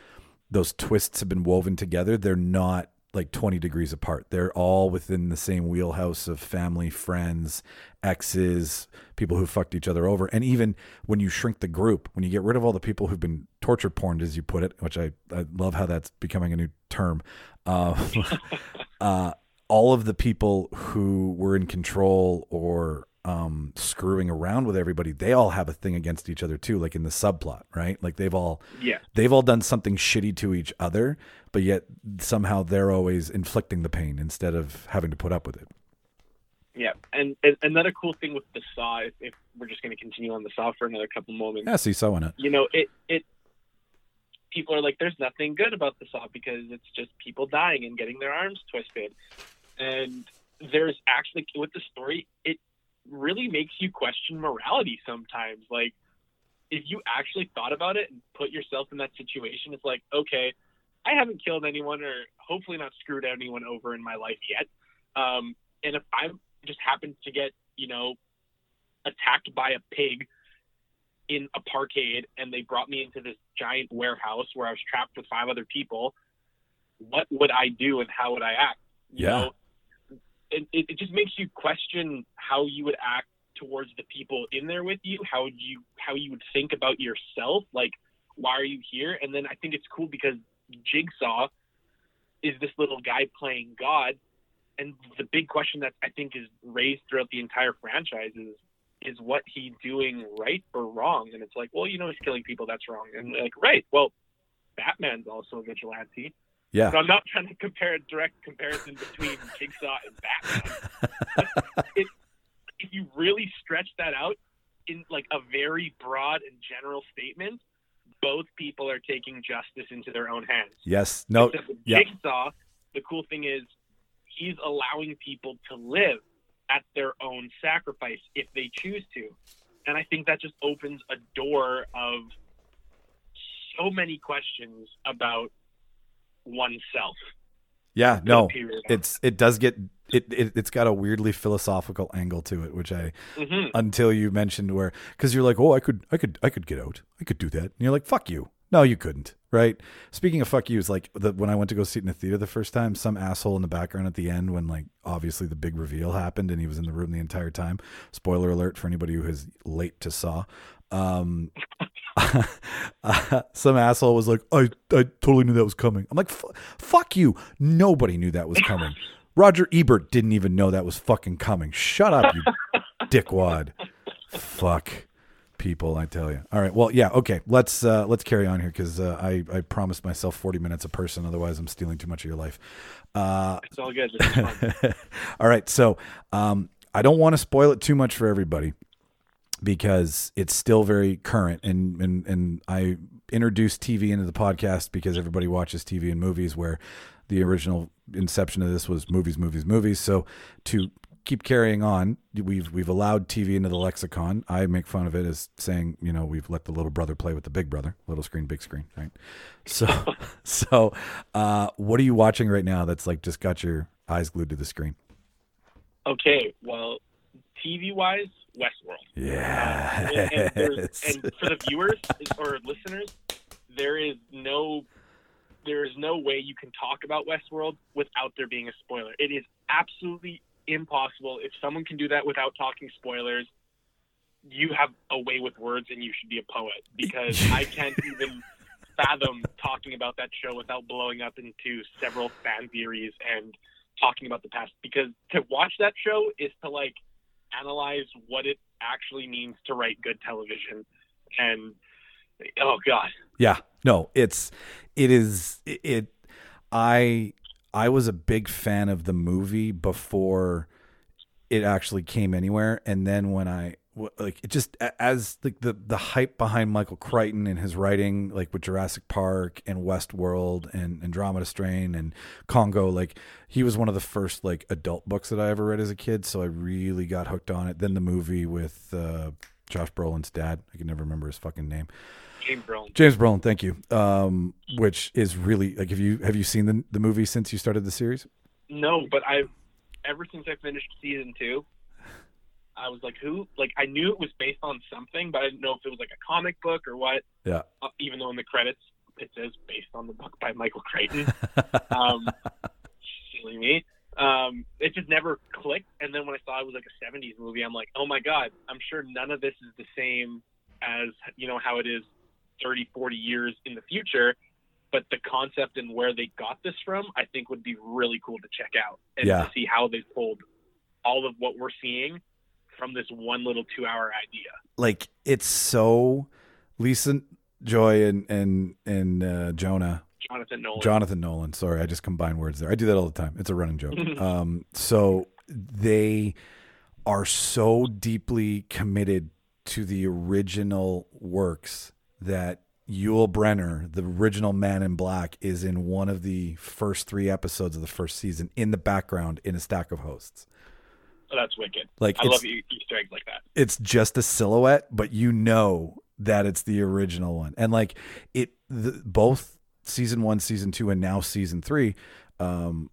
those twists have been woven together, they're not like 20 degrees apart. They're all within the same wheelhouse of family, friends, exes, people who fucked each other over. And even when you shrink the group, when you get rid of all the people who've been torture porned, as you put it, which I, I love how that's becoming a new term, [LAUGHS] uh, uh, all of the people who were in control or um, screwing around with everybody, they all have a thing against each other too, like in the subplot, right? Like they've all Yeah. they've all done something shitty to each other, but yet somehow they're always inflicting the pain instead of having to put up with it. Yeah. And, and another cool thing with the Saw, if, if we're just going to continue on the Saw for another couple moments, Yeah, see, so it. you know, it it people are like, there's nothing good about the saw because it's just people dying and getting their arms twisted, and there's actually with the story, it really makes you question morality sometimes. Like, if you actually thought about it and put yourself in that situation, it's like, okay, I haven't killed anyone or hopefully not screwed anyone over in my life yet, um, and if I just happen to get, you know, attacked by a pig in a parkade and they brought me into this giant warehouse where I was trapped with five other people, what would I do and how would I act? You Yeah. know, it, it, just makes you question how you would act towards the people in there with you, how would you how you would think about yourself, like why are you here? And then I think it's cool because Jigsaw is this little guy playing God, and the big question that I think is raised throughout the entire franchise is is what he doing right or wrong? And it's like, well, you know, he's killing people. That's wrong. And like, right. Well, Batman's also a vigilante. Yeah. So I'm not trying to compare a direct comparison between [LAUGHS] Jigsaw and Batman. It, if you really stretch that out in like a very broad and general statement, both people are taking justice into their own hands. Yes. No. Yeah. Jigsaw, the cool thing is he's allowing people to live at their own sacrifice if they choose to. And I think that just opens a door of so many questions about oneself. Yeah. No. It's it does get it, it it's got a weirdly philosophical angle to it, which I. Mhm. until you mentioned where because you're like, oh, I could I could I could get out, I could do that, and you're like, fuck you. No, you couldn't. Right. Speaking of fuck you, yous, like the, when I went to go see it in the theater the first time, some asshole in the background at the end when like obviously the big reveal happened and he was in the room the entire time. Spoiler alert for anybody who is late to Saw. Um, [LAUGHS] [LAUGHS] some asshole was like, I, I totally knew that was coming. I'm like, "F- fuck you. Nobody knew that was coming. Roger Ebert didn't even know that was fucking coming. Shut up, you [LAUGHS] dickwad. Fuck people, I tell you. All right. Well, yeah. Okay. Let's uh, let's carry on here because uh, I I promised myself 40 minutes a person. Otherwise, I'm stealing too much of your life. Uh, It's all good. [LAUGHS] All right. So um, I don't want to spoil it too much for everybody because it's still very current. And and and I introduced TV into the podcast because everybody watches TV and movies where the original inception of this was movies movies movies. So to keep carrying on we've we've allowed TV into the lexicon. I make fun of it as saying you know we've let the little brother play with the big brother little screen big screen right? So [LAUGHS] so uh what are you watching right now that's like just got your eyes glued to the screen? Okay, well, TV wise, Westworld. yeah um, and, and, [LAUGHS] and for the viewers or listeners, there is no there is no way you can talk about Westworld without there being a spoiler. It is absolutely impossible. If someone can do that without talking spoilers, you have a way with words and you should be a poet because [LAUGHS] I can't even fathom talking about that show without blowing up into several fan theories and talking about the past because to watch that show is to like analyze what it actually means to write good television. And oh god. Yeah, no, it's it is it. I I was a big fan of the movie before it actually came anywhere, and then when I like it just as like the the hype behind Michael Crichton and his writing, like with Jurassic Park and Westworld and Andromeda Strain and Congo, like he was one of the first like adult books that I ever read as a kid, so I really got hooked on it. Then the movie with uh, Josh Brolin's dad, I can never remember his fucking name. James Brolin. James Brolin, thank you. Um, which is really like, have you have you seen the the movie since you started the series? No, but I've ever since I finished season two, I was like, who? Like, I knew it was based on something, but I didn't know if it was like a comic book or what. Yeah. Uh, even though in the credits it says based on the book by Michael Crichton. [LAUGHS] um, silly me. Um, it just never clicked. And then when I saw it was like a '70s movie, I'm like, oh my god, I'm sure none of this is the same as you know how it is 30, 40 years in the future. But the concept and where they got this from, I think would be really cool to check out and Yeah. to see how they pulled all of what we're seeing from this one little two-hour idea. like it's so Lisa Joy and and and uh, Jonah Jonathan Nolan. Jonathan Nolan. Sorry, I just combine words there. I do that all the time. It's a running joke. [LAUGHS] um, so they are so deeply committed to the original works that Yul Brynner, the original Man in Black, is in one of the first three episodes of the first season in the background in a stack of hosts. Oh, that's wicked. Like I love Easter eggs like that. it's just a silhouette, but you know that it's the original one. And like it, the, both season one, season two, and now season three. Um,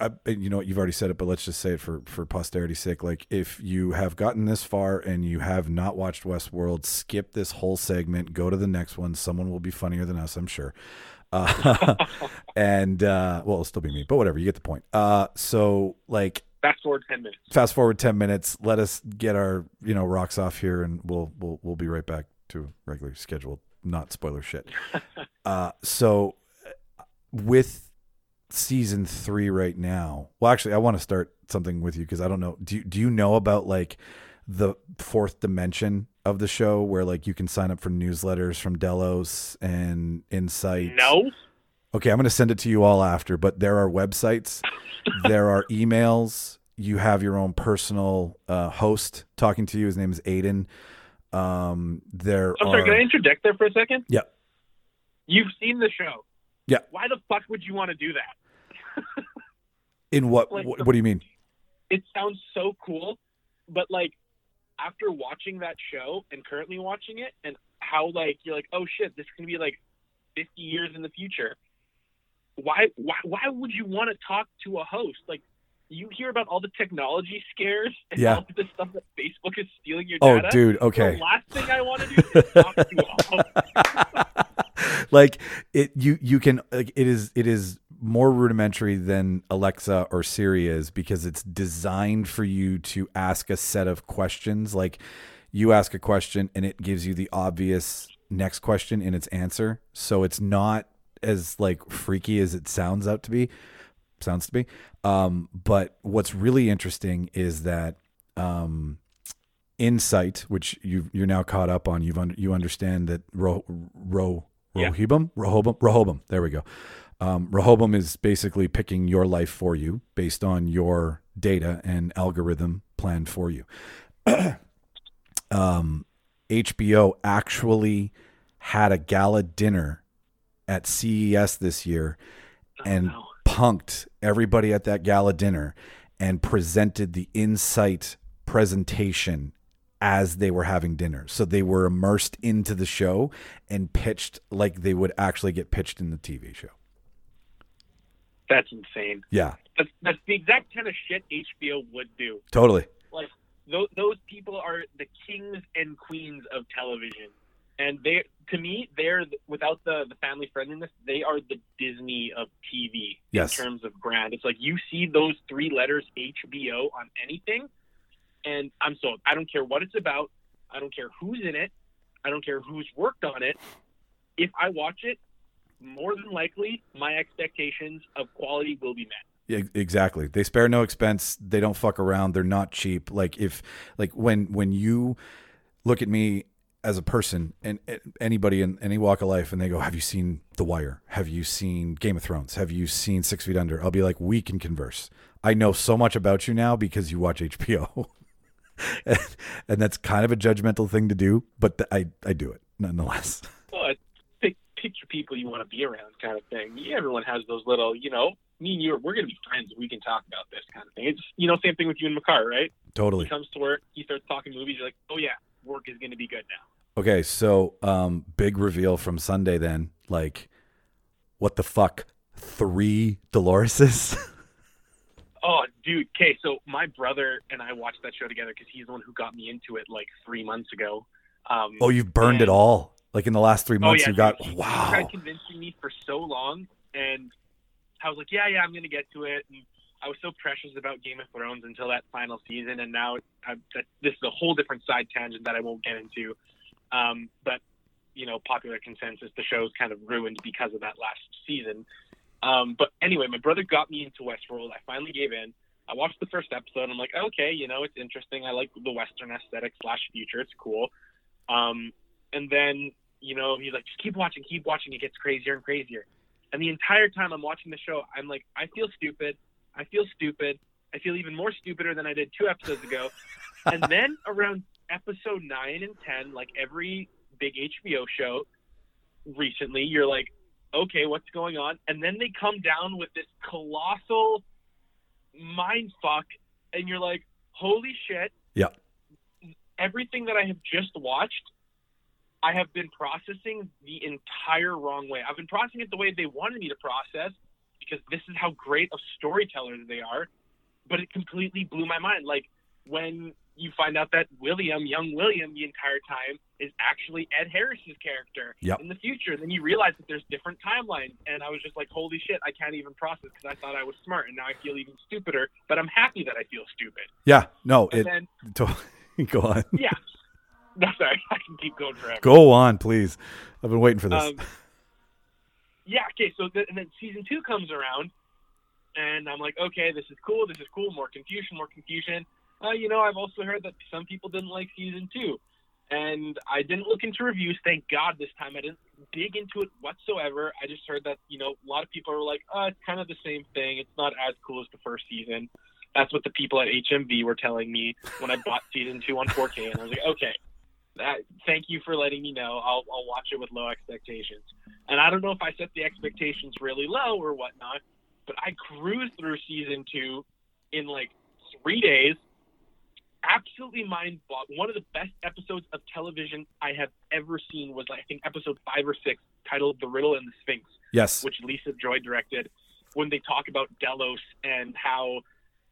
I, you know? You've already said it, but let's just say it for for posterity's sake. Like if you have gotten this far and you have not watched Westworld, skip this whole segment. Go to the next one. Someone will be funnier than us, I'm sure. Uh, [LAUGHS] and uh, well, it'll still be me, but whatever. You get the point. Uh, so like Fast forward ten minutes. fast forward 10 minutes let us get our you know rocks off here and we'll we'll we'll be right back to regular scheduled not spoiler shit [LAUGHS] uh so with season 3 right now well actually I want to start something with you cuz I don't know do you, do you know about like the fourth dimension of the show where like you can sign up for newsletters from Delos and Incite No. Okay, I'm going to send it to you all after, but there are websites, there are [LAUGHS] emails. You have your own personal uh, host talking to you. His name is Aiden. Um, there I'm sorry. are. Can I interject there for a second? Yeah. You've seen the show. Yeah. Why the fuck would you want to do that? [LAUGHS] In what? Like what, what do you mean? It sounds so cool, but like after watching that show and currently watching it, and how like you're like, oh shit, this can be like 50 years in the future. Why? Why? Why would you want to talk to a host? Like, you hear about all the technology scares and Yeah. all the stuff that Facebook is stealing your Oh, data. dude. Okay. The last thing I want to do is talk to a host. [LAUGHS] like it you you can like it is it is more rudimentary than Alexa or Siri is because it's designed for you to ask a set of questions like you ask a question and it gives you the obvious next question in its answer so it's not as like freaky as it sounds out to be sounds to be um but what's really interesting is that um Incite which you you're now caught up on you've un- you understand that ro ro Yeah. Rehoboam, Rehoboam, Rehoboam. There we go. Um, Rehoboam is basically picking your life for you based on your data and algorithm planned for you. [CLEARS THROAT] um, HBO actually had a gala dinner at CES this year oh, and no. punked everybody at that gala dinner and presented the Incite presentation as they were having dinner. So they were immersed into the show and pitched like they would actually get pitched in the TV show. That's insane. Yeah, That's, that's the exact kind of shit HBO would do. totally. Like those, those people are the kings and queens of television, and they, to me, they're without the the family friendliness, they are the Disney of TV Yes. in terms of brand. It's like you see those three letters HBO on anything, and I'm sold. I don't care what it's about. I don't care who's in it. I don't care who's worked on it. If I watch it, more than likely, my expectations of quality will be met. Yeah, exactly. They spare no expense. They don't fuck around. They're not cheap. Like if like when when you look at me as a person and and anybody in any walk of life and they go, "Have you seen The Wire? Have you seen Game of Thrones? Have you seen 6 Feet Under?" I'll be like, "We can converse. I know so much about you now because you watch HBO." and, [LAUGHS] and that's kind of a judgmental thing to do, but th- I I do it nonetheless. [LAUGHS] well, it's pick, pick your people you want to be around kind of thing. Yeah, everyone has those little, you know, me and you, we're going to be friends. We can talk about this kind of thing. It's, you know, same thing with you and Makar, right? Totally. He comes to work, he starts talking movies. You're like, oh, yeah, work is going to be good now. Okay, so um big reveal from Sunday then. Like what the fuck? Three Doloreses? [LAUGHS] Oh, dude. Okay, so my brother and I watched that show together because he's the one who got me into it like three months ago. Um, oh, you've burned it all. Like in the last 3 Oh, months yeah, you got. He wow. tried convincing me for so long, and I was like, yeah, yeah, I'm going to get to it. And I was so precious about Game of Thrones until that final season, and now I, that, this is a whole different side tangent that I won't get into. Um, but you know, popular consensus, the show's kind of ruined because of that last season. Um, but anyway, my brother got me into Westworld. I finally gave in. I watched the first episode. I'm like, okay, you know, it's interesting. I like the Western aesthetic slash future. It's cool. Um, and then, you know, he's like, just keep watching, keep watching. It gets crazier and crazier. And the entire time I'm watching the show, I'm like, I feel stupid. I feel stupid. I feel even more stupider than I did two episodes ago. [LAUGHS] and then around episode nine and ten, like every big HBO show recently, you're like, okay, what's going on? And then they come down with this colossal mind fuck, and you're like, holy shit. Yeah. Everything that I have just watched, I have been processing the entire wrong way. I've been processing it the way they wanted me to process because this is how great of storytellers they are. But it completely blew my mind. Like when you find out that William, young William, the entire time is actually Ed Harris's character Yep. in the future. Then you realize that there's different timelines, and I was just like, "Holy shit!" I can't even process because I thought I was smart, and now I feel even stupider. But I'm happy that I feel stupid. Yeah, no, And it then, [LAUGHS] to- [LAUGHS] go on. yeah, no, sorry, [LAUGHS] I can keep going forever. Go on, please. I've been waiting for this. Um, yeah, okay, so th- and then season two comes around, and I'm like, okay, this is cool, this is cool, more confusion, more confusion. Uh, you know, I've also heard that some people didn't like season two, and I didn't look into reviews. Thank God this time I didn't dig into it whatsoever. I just heard that you know a lot of people were like, uh, it's kind of the same thing. It's not as cool as the first season. That's what the people at HMV were telling me when I bought season two on 4K, and I was like, okay. That, thank you for letting me know. I'll, I'll watch it with low expectations. And I don't know if I set the expectations really low or whatnot, but I cruised through season two in like three days. Absolutely mind boggling. One of the best episodes of television I have ever seen was, I think, episode five or six, titled "The Riddle and the Sphinx," Yes. which Lisa Joy directed. When they talk about Delos and how,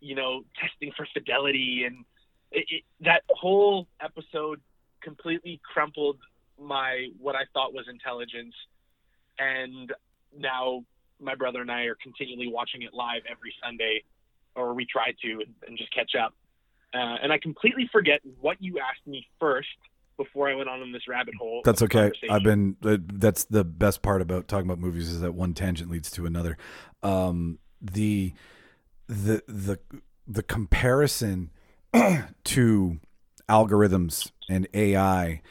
you know, testing for fidelity and it, it, that whole episode completely crumpled my what I thought was intelligence, and now my brother and I are continually watching it live every Sunday, or we try to, and, and just catch up. Uh, and I completely forget what you asked me first before I went on in this rabbit hole. That's okay. I've been. uh, That's the best part about talking about movies is that one tangent leads to another. Um, the the the the comparison [CLEARS THROAT] to algorithms and AI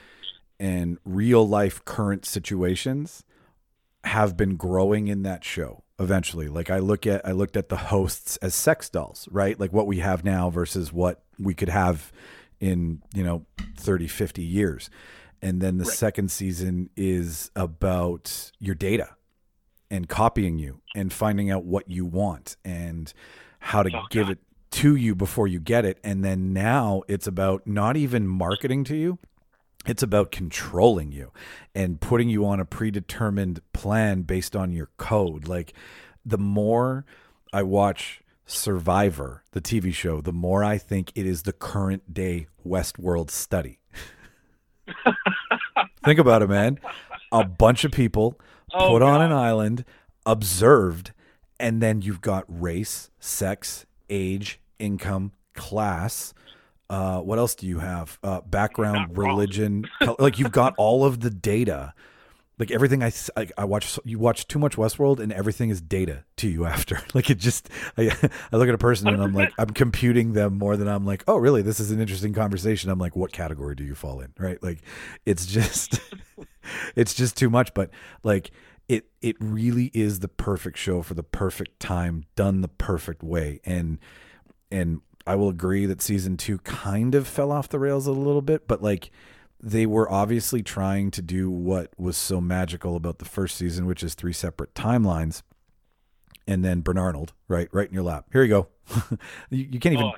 and real life current situations have been growing in that show eventually like i look at i looked at the hosts as sex dolls right like what we have now versus what we could have in you know 30 50 years and then the Right. second season is about your data and copying you and finding out what you want and how to Oh, give God. it to you before you get it and then now it's about not even marketing to you it's about controlling you and putting you on a predetermined plan based on your code. Like the more I watch Survivor, the TV show, the more I think it is the current day Westworld study. [LAUGHS] think about it, man. A bunch of people Oh, put on an island, observed, and then you've got race, sex, age, income, class. Uh, what else do you have? Uh, background, religion. like you've got all of the data. Like everything I I watch, you watch too much Westworld, and everything is data to you [LAUGHS] after. Like it just, I, I look at a person and I'm like, I'm computing them more than I'm like, oh, really? This is an interesting conversation. I'm like, what category do you fall in? Right? Like, it's just, [LAUGHS] it's just too much. But like, it it really is the perfect show for the perfect time, done the perfect way, and and I will agree that season two kind of fell off the rails a little bit, but like they were obviously trying to do what was so magical about the first season, which is three separate timelines. And then Bernarnold, right, right in your lap. Here you go. [LAUGHS] you, you can't even Oh,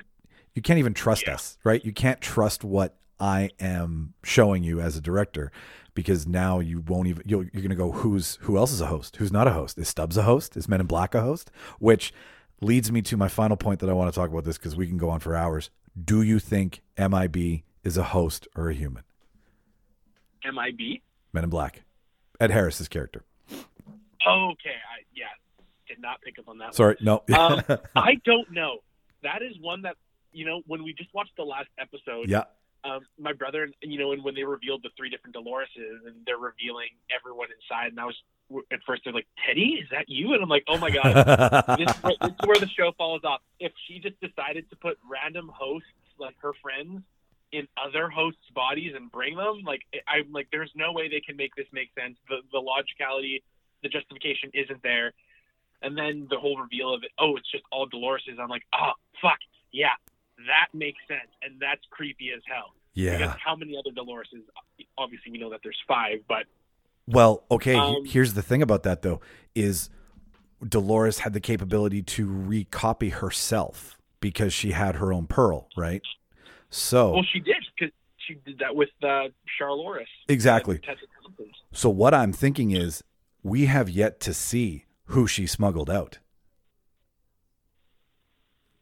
you can't even trust Yeah. us, right? You can't trust what I am showing you as a director because now you won't even you'll, you're going to go who's who else is a host, who's not a host? Is Stubbs a host? Is Men in Black a host? Which leads me to my final point that I want to talk about this because we can go on for hours. Do you think MIB is a host or a human? MIB. Men in Black, Ed Harris's character. Okay, I yeah, did not pick up on that. one. Sorry, no. Um, [LAUGHS] I don't know. That is one that you know when we just watched the last episode. yeah, Um, my brother, and you know, and when they revealed the three different Doloreses, and they're revealing everyone inside, and I was at first they're like, "Teddy, is that you?" And I'm like, "Oh my god, [LAUGHS] this, is where, this is where the show falls off. If she just decided to put random hosts, like her friends, in other hosts' bodies and bring them, like I'm like, there's no way they can make this make sense. The the logicality, the justification isn't there. And then the whole reveal of it, oh, it's just all Dolores's. I'm like, oh, fuck, yeah, that makes sense, and that's creepy as hell. yeah. Because how many other Doloreses? Obviously, we know that there's five, but Well, okay. Um, here's the thing about that though: is Dolores had the capability to recopy herself because she had her own pearl, right? So well, she did because she did that with uh, Charloris. exactly. So what I'm thinking is, we have yet to see who she smuggled out.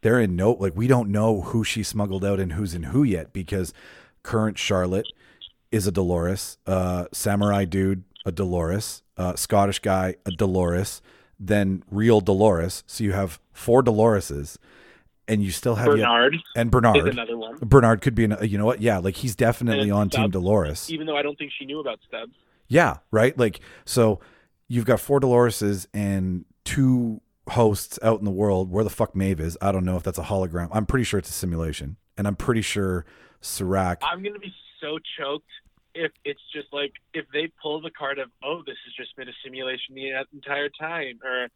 They're in no like we don't know who she smuggled out and who's in who yet because current Charlotte is a Dolores, uh, samurai dude a Dolores, uh, Scottish guy a Dolores, then real Dolores. So you have four Doloreses, and you still have yet, Bernard and is Bernard. another one. Bernard could be an, you know what? Yeah, like he's definitely And on Team Dolores. Even though I don't think she knew about Stubbs. Yeah, right. Like so, you've got four Doloreses and two hosts out in the world. Where the fuck Maeve is, I don't know if that's a hologram. I'm pretty sure it's a simulation, and I'm pretty sure Serac. I'm gonna be so choked if it's just like if they pull the card of oh this has just been a simulation the entire time or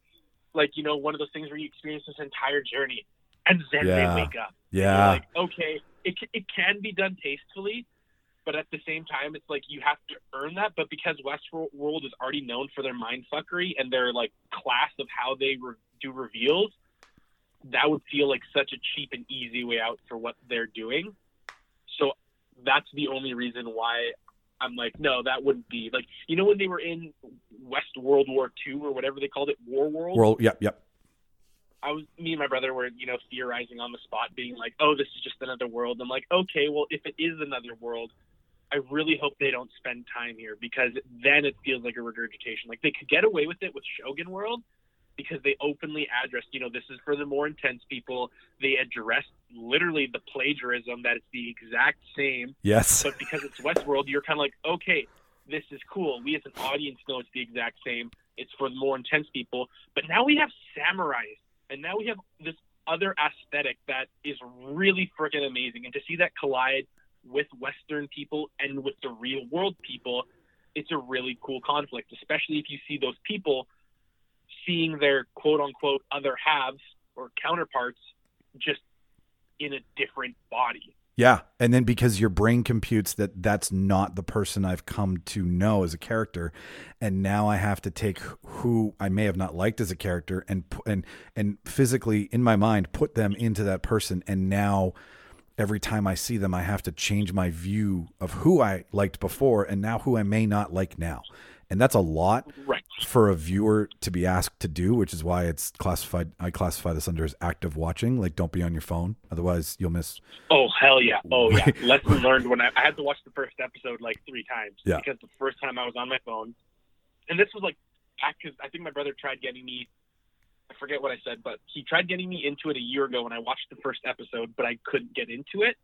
like you know one of those things where you experience this entire journey and then Yeah. they wake up. Yeah, like okay, it it can be done tastefully, but at the same time, it's like you have to earn that. But because Westworld is already known for their mind fuckery and their like class of how they re- do reveals, that would feel like such a cheap and easy way out for what they're doing. So that's the only reason why I'm like, no, that wouldn't be like you know when they were in West World War II or whatever they called it, War World. World. Yep. Yep. I was me and my brother were you know theorizing on the spot, being like, oh, this is just another world. I'm like, okay, well, if it is another world, I really hope they don't spend time here because then it feels like a regurgitation. Like they could get away with it with Shogun World because they openly addressed, you know, this is for the more intense people. They addressed literally the plagiarism that it's the exact same. Yes. But because it's Westworld, you're kind of like, okay, this is cool. We as an audience know it's the exact same. It's for the more intense people. But now we have samurais, and now we have this other aesthetic that is really freaking amazing. And to see that collide with Western people and with the real world people, it's a really cool conflict, especially if you see those people seeing their quote unquote other halves or counterparts just in a different body. Yeah, and then because your brain computes that that's not the person I've come to know as a character, and now I have to take who I may have not liked as a character and and and physically in my mind put them into that person, and now every time I see them, I have to change my view of who I liked before and now who I may not like now and that's a lot right. For a viewer to be asked to do which is why it's classified i classify this under as active watching like don't be on your phone. Otherwise you'll miss oh hell yeah. Oh yeah. [LAUGHS] Lesson learned when I, I, had to watch the first episode like three times yeah. because the first time i was on my phone. And this was like back because i think my brother tried getting me i forget what i said but he tried getting me into it a year ago when i watched the first episode but i couldn't get into it.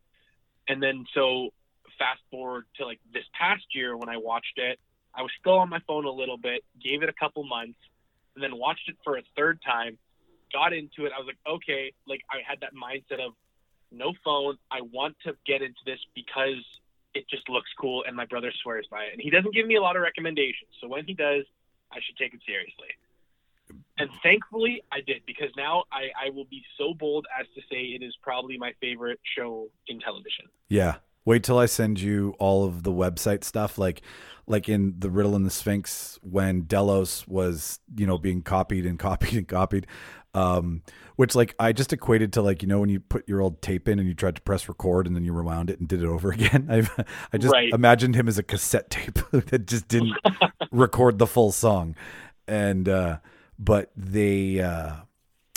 And then so fast forward to like this past year when i watched it I was still on my phone a little bit, gave it a couple months, and then watched it for a third time. Got into it. I was like, okay, like I had that mindset of no phone. I want to get into this because it just looks cool, and my brother swears by it. And he doesn't give me a lot of recommendations, so when he does, I should take it seriously. And thankfully, I did because now I, I will be so bold as to say it is probably my favorite show in television. Yeah, Wait till I send you all of the website stuff, like like in the Riddle and the Sphinx when Delos was you know being copied and [LAUGHS] copied and copied, um, which like I just equated to like you know when you put your old tape in and you tried to press record and then you rewound it and did it over [LAUGHS] again. I I just right. imagined him as a cassette tape [LAUGHS] that just didn't record the full song, and uh, but they. Uh,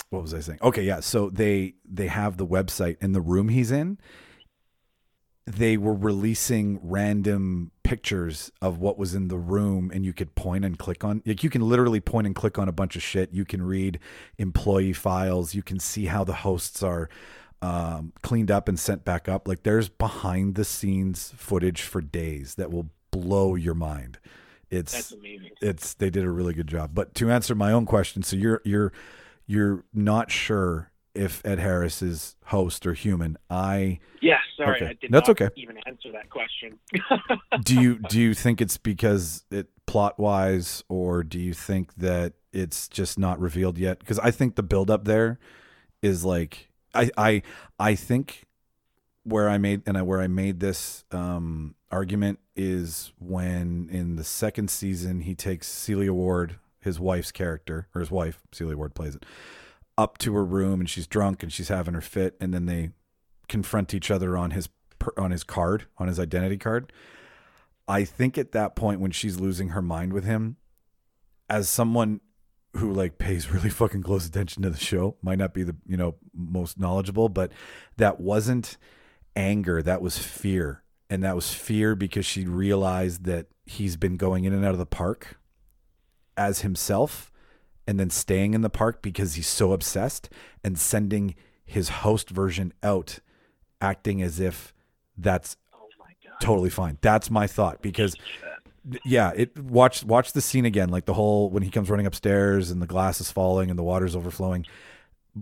what was I saying? Okay, yeah. So they they have the website in the room he's in they were releasing random pictures of what was in the room and you could point and click on like you can literally point and click on a bunch of shit. You can read employee files. You can see how the hosts are um, cleaned up and sent back up. Like there's behind the scenes footage for days that will blow your mind. It's That's amazing. it's they did a really good job. But to answer my own question so you're you're you're not sure if Ed Harris is host or human. I yeah, sorry, okay. I did That's not okay. even answer that question. [LAUGHS] do you do you think it's because it plot wise, or do you think that it's just not revealed yet? Because I think the build up there is like I I I think where I made and I, where I made this um, argument is when in the second season he takes Sela Ward, his wife's character or his wife, Sela Ward plays it up to her room and she's drunk and she's having her fit and then they confront each other on his on his card on his identity card. I think at that point when she's losing her mind with him as someone who like pays [LAUGHS] really fucking close attention to the show might not be the you know most knowledgeable but that wasn't anger that was fear. And that was fear because she realized that he's been going in and out of the park as himself and then staying in the park because he's so obsessed and sending his host version out acting as if that's oh totally fine. That's my thought because yeah, it watch watch the scene again like the whole when he comes running upstairs and the glass is falling and the water's overflowing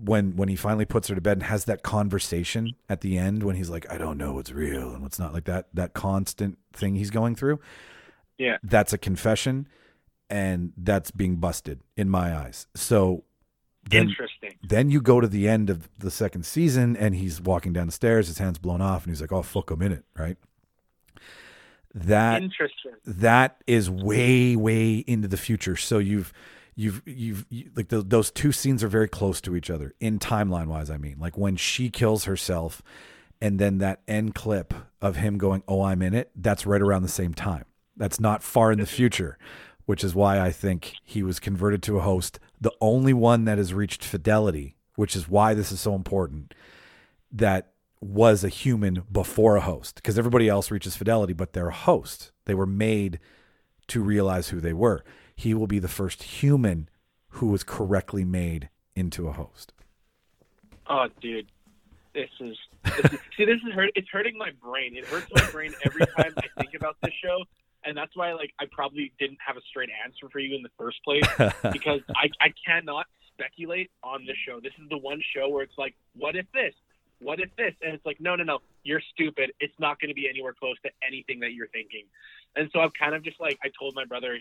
when when he finally puts her to bed and has that conversation at the end when he's like I don't know what's real and what's not like that that constant thing he's going through. Yeah. That's a confession and that's being busted in my eyes. So then, Interesting. Then you go to the end of the second season, and he's walking down the stairs, his hands blown off, and he's like, "Oh fuck, I'm in it," right? that Interesting. that is way way into the future so you've you've you've you, like the, those two scenes are very close to each other in timeline wise i mean like when she kills herself and then that end clip of him going oh i'm in it that's right around the same time that's not far in the future which is why i think he was converted to a host the only one that has reached fidelity which is why this is so important that was a human before a host because everybody else reaches fidelity but they're a host they were made to realize who they were he will be the first human who was correctly made into a host Oh, dude, this is, this is see. This is hurt. It's hurting my brain. It hurts my brain every time I think about this show, and that's why like I probably didn't have a straight answer for you in the first place [LAUGHS] because I I cannot speculate on this show. This is the one show where it's like, what if this? What if this? And it's like, no, no, no, you're stupid. It's not going to be anywhere close to anything that you're thinking. And so I'm kind of just like, I told my brother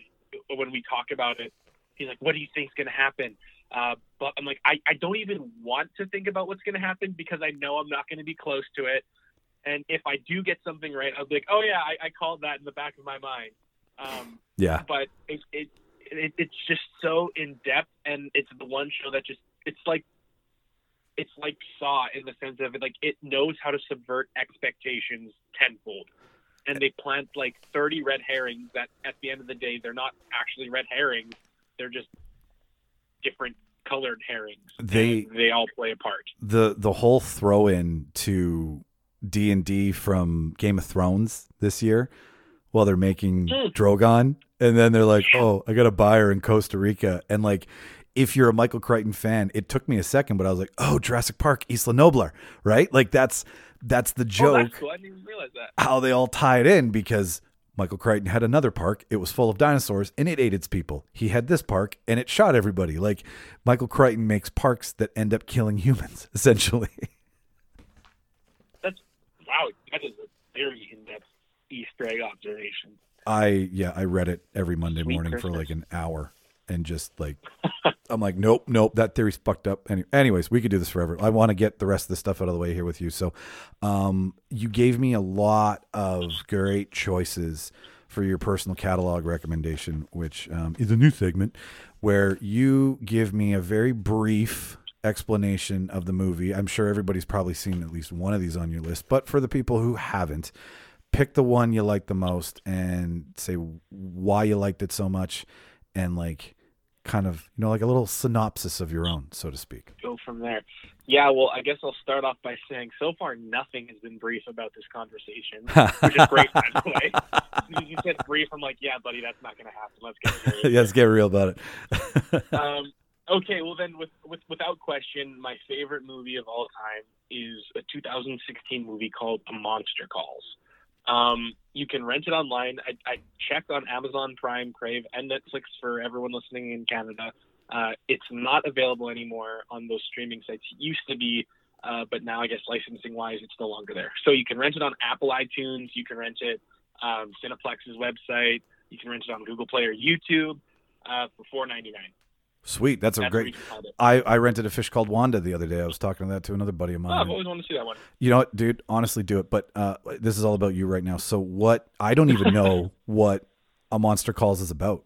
when we talk about it, he's like, what do you think's going to happen? Uh, but I'm like, I, I don't even want to think about what's going to happen because I know I'm not going to be close to it. And if I do get something right, I'll be like, oh yeah, I, I called that in the back of my mind. Um, yeah but it, it, it it's just so in depth, and it's the one show that just it's like it's like Saw in the sense of it, like it knows how to subvert expectations tenfold, and they plant like 30 red herrings that at the end of the day they're not actually red herrings, they're just different colored herrings. They- they all play a part. the the whole throw in to D and D from Game of Thrones this year, while they're making Mm. Drogon, and then they're like, "Oh, I got a buyer in Costa Rica," and like. If you're a Michael Crichton fan, it took me a second, but I was like, "Oh, Jurassic Park, Isla Nublar, right?" Like that's that's the Oh, joke. that's cool. I didn't even realize that. how they all tie it in because Michael Crichton had another park. It was full of dinosaurs and it ate its people. He had this park and it shot everybody. Like Michael Crichton makes parks that end up killing [LAUGHS] humans, essentially. Wow. That is a very in-depth Easter egg observation. I yeah, I read it every Monday Sweet morning for like an hour and just like [LAUGHS] I'm like, nope, nope, that theory's fucked up. Any, anyways, we could do this forever. I want to get the rest of the stuff out of the way here with you. So, um, you gave me a lot of great choices for your personal catalog recommendation, which um, is a new segment where you give me a very brief explanation of the movie. I'm sure everybody's probably seen at least one of these on your list, but for the people who haven't, pick the one you like the most and say why you liked it so much and like kind of you know like a little synopsis of your own so to speak go from there. Yeah, well, I guess I'll start off by saying so far nothing has been brief about this conversation, which is great, by the way. [LAUGHS] You, you said brief. I'm like, yeah, buddy, that's not going to happen. Let's get serious. yeah, let's get real about it [LAUGHS] um, okay, well then, with, with without question, my favorite movie of all time is a 2016 movie called Monster Calls. Um, you can rent it online. I, I checked on Amazon Prime, Crave, and Netflix for everyone listening in Canada. Uh, it's not available anymore on those streaming sites. It used to be, uh, but now I guess licensing wise, it's no longer there. So you can rent it on Apple iTunes. You can rent it um, Cineplex's website. You can rent it on Google Play or YouTube uh, for four ninety nine. Sweet. That's a That's great you can find it. I, I rented a fish called wanda the other day. I was talking to that to another buddy of Oh, mine. I've always wanted to see that one. you know what? Dude honestly do it. But uh, this is all about you right now. So what i don't even know [LAUGHS] what a monster calls is about.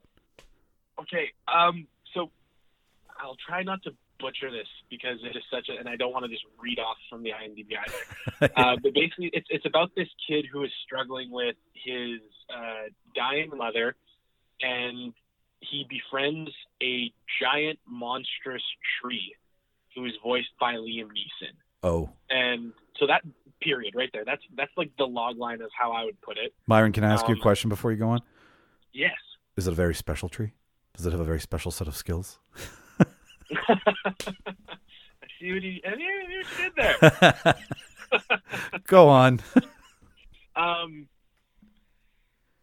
Okay, um, so I'll try not to butcher this because it is such a, and I don't want to just read off from the IMDb either. [LAUGHS] uh, but basically, it's it's about this kid who is struggling with his uh, dying mother, and he befriends a giant monstrous tree, who is voiced by Liam Neeson. oh And so that period right there, that's that's like the log line of how I would put it. myron can i ask you a Um, question before you go on Yes. is it a very special tree does it have a very special set of skills [LAUGHS] I see what you, I see what you did there. [LAUGHS] go on [LAUGHS] Um,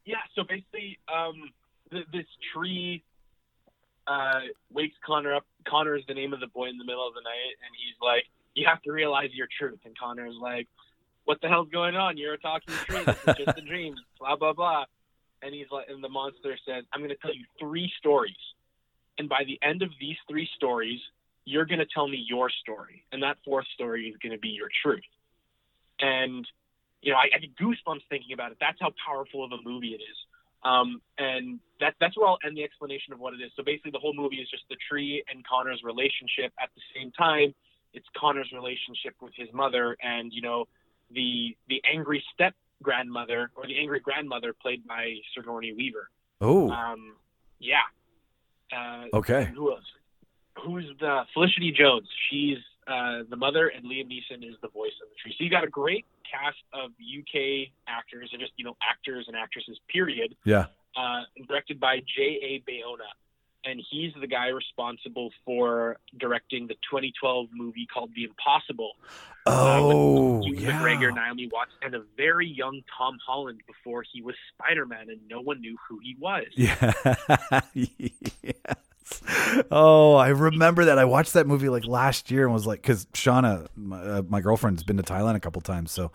yeah, so basically, um, th- this tree uh, wakes Connor up. Connor is the name of the boy in the middle of the night, and he's like, "You have to realize your truth." And Connor's like, "What the hell's going on? You're a talking tree. Is just a [LAUGHS] dream." Blah blah blah. And he's like, and the monster says, "I'm going to tell you three stories, and by the end of these three stories, you're going to tell me your story, and that fourth story is going to be your truth." And you know, I, I get goosebumps thinking about it. That's how powerful of a movie it is. Um, and that, that's where I'll end the explanation of what it is. So basically, the whole movie is just the tree and Connor's relationship. At the same time, it's Connor's relationship with his mother, and you know, the the angry step grandmother or the angry grandmother played by Sigourney Weaver. Oh, Um, yeah. Uh, okay. who else? Who's the Felicity Jones? She's uh, the mother, and Liam Neeson is the voice of the tree. So you got a great cast of UK actors and just you know actors and actresses. Period. Yeah. Uh, directed by J. A. Bayona, and he's the guy responsible for directing the 2012 movie called The Impossible. Oh, Ewan yeah. McGregor, Naomi Watts, and a very young Tom Holland before he was Spider Man, and no one knew who he was. Yeah. [LAUGHS] yes. [LAUGHS] Oh, I remember that. I watched that movie like last year and was like, because Shauna, my, uh, my girlfriend's been to Thailand a couple times, so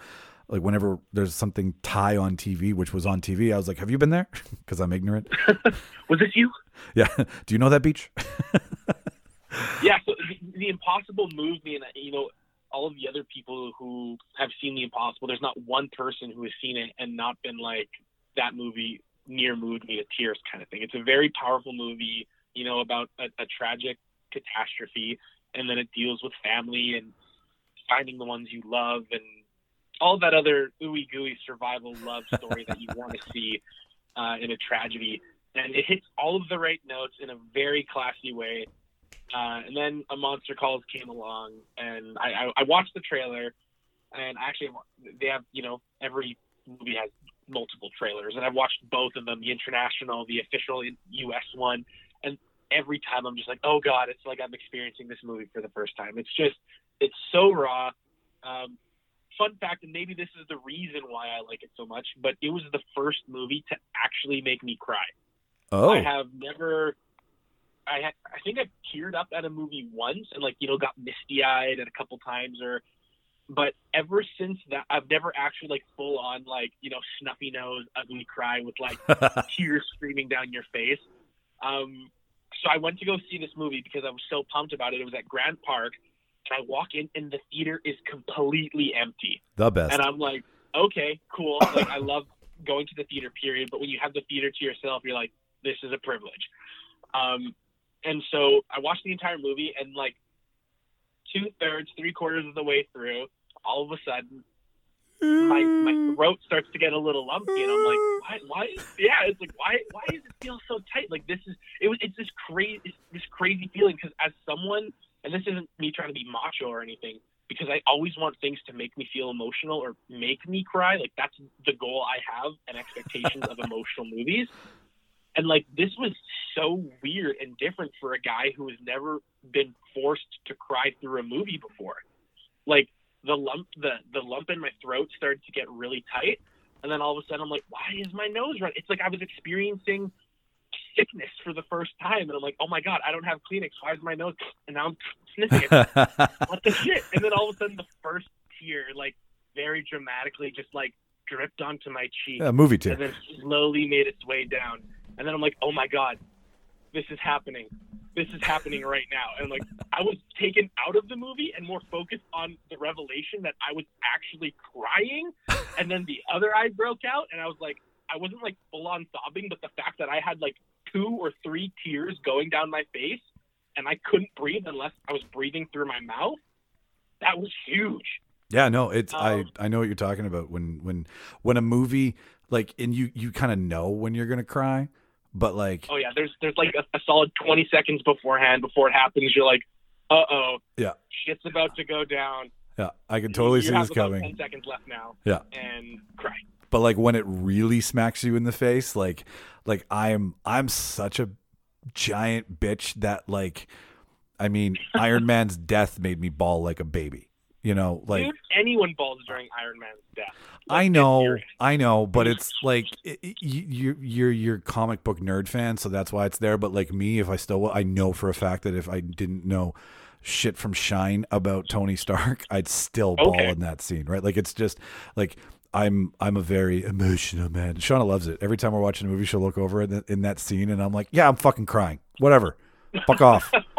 like whenever there's something Thai on TV, which was on TV, I was like, "Have you been there?" [LAUGHS] Because I'm ignorant. [LAUGHS] Was it you? Yeah. Do you know that beach? yeah, so the, the Impossible moved me, and you know, all of the other people who have seen the Impossible, there's not one person who has seen it and not been like that movie near moved me to tears kind of thing. It's a very powerful movie, you know, about a, a tragic catastrophe, and then it deals with family and finding the ones you love and all that other ooey gooey survival love story that you [LAUGHS] want to see uh, in a tragedy. And it hits all of the right notes in a very classy way. Uh, and then a monster calls came along, and I, I, I watched the trailer, and actually they have you know every movie has multiple trailers, and I've watched both of them, the international, the official U.S. one, and every time I'm just like, oh god, it's like I'm experiencing this movie for the first time. It's just it's so raw. Um, fun fact, and maybe this is the reason why I like it so much, but it was the first movie to actually make me cry. Oh, I have never. I ha- I think I've teared up at a movie once and like you know got misty eyed at a couple times or, but ever since that I've never actually like full on like you know snuffy nose ugly cry with like [LAUGHS] tears streaming down your face. Um, so I went to go see this movie because I was so pumped about it. It was at Grant Park, and I walk in and the theater is completely empty. the best. And I'm like, okay, cool. [LAUGHS] Like I love going to the theater, period. But when you have the theater to yourself, you're like, this is a privilege. Um, and so I watched the entire movie, and like two thirds, three quarters of the way through, all of a sudden, my my mm. throat starts to get a little lumpy, and I'm like, mm. why? Why? Yeah, it's like why? Why does it feel so tight? Like this is it was it's this crazy it's this crazy feeling because as someone, and this isn't me trying to be macho or anything, because I always want things to make me feel emotional or make me cry. Like that's the goal I have and expectations of [LAUGHS] emotional movies. And like this was so weird and different for a guy who has never been forced to cry through a movie before. Like the lump the the lump in my throat started to get really tight and then all of a sudden I'm like, why is my nose red? It's like I was experiencing sickness for the first time and I'm like, oh my god, I don't have Kleenex. Why is my nose and now I'm sniffing it [LAUGHS] what the shit? And then all of a sudden, the first tear, like very dramatically, just like dripped onto my cheek, yeah, movie tear and then slowly made its way down. And then I'm like, oh my god, this is happening. This is happening right now. And like, I was taken out of the movie and more focused on the revelation that I was actually crying. And then the other eye broke out, and I was like, I wasn't like full on sobbing, but the fact that I had like two or three tears going down my face and I couldn't breathe unless I was breathing through my mouth. That was huge. Yeah, no, it's I Um, I know what you're talking about when when when a movie like and you you kind of know when you're gonna cry, but like Oh yeah, there's there's like a, a solid 20 seconds beforehand before it happens. You're like, uh oh, Yeah. shit's about to go down. yeah, I can totally you see this coming. 10 seconds left now. Yeah. and cry. But like when it really smacks you in the face, like like I'm I'm such a giant bitch that like I mean [LAUGHS] Iron Man's death made me bawl like a baby. You know, like Dude, anyone bawls during Iron Man's death. I know. I know, but it's like it, it, you, you're you're you're comic book nerd fan, so that's why it's there. But like me, if I still, I know for a fact that if I didn't know shit from Shine about Tony Stark, I'd still bawl Okay. in that scene, right? Like it's just like I'm I'm a very emotional man. Shauna loves it. Every time we're watching a movie, she'll look over in, the, in that scene, and I'm like, yeah, I'm fucking crying. Whatever, fuck off. [LAUGHS]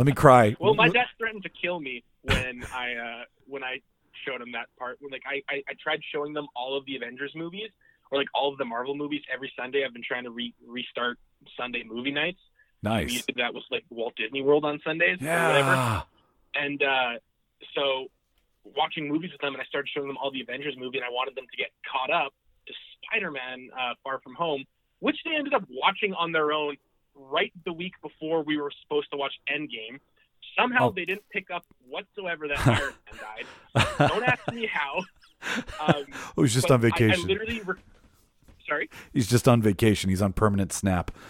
Let me cry. Well, my dad threatened to kill me when [LAUGHS] I uh, when I showed him that part. Like I, I, I tried showing them all of the Avengers movies or like all of the Marvel movies every Sunday. I've been trying to re- restart Sunday movie nights. We Nice. to that was like Walt Disney World on Sundays or whatever. Yeah. And uh, so watching movies with them, and I started showing them all the Avengers movie, and I wanted them to get caught up to Spider-Man: uh, Far From Home, which they ended up watching on their own right the week before we were supposed to watch Endgame. Somehow Oh. they didn't pick up whatsoever that [LAUGHS] Iron Man died. Don't ask me how. Um, [LAUGHS] oh, he's just on I- I, vacation. literally. Re- Sorry. he's just on vacation. He's on permanent snap. [LAUGHS]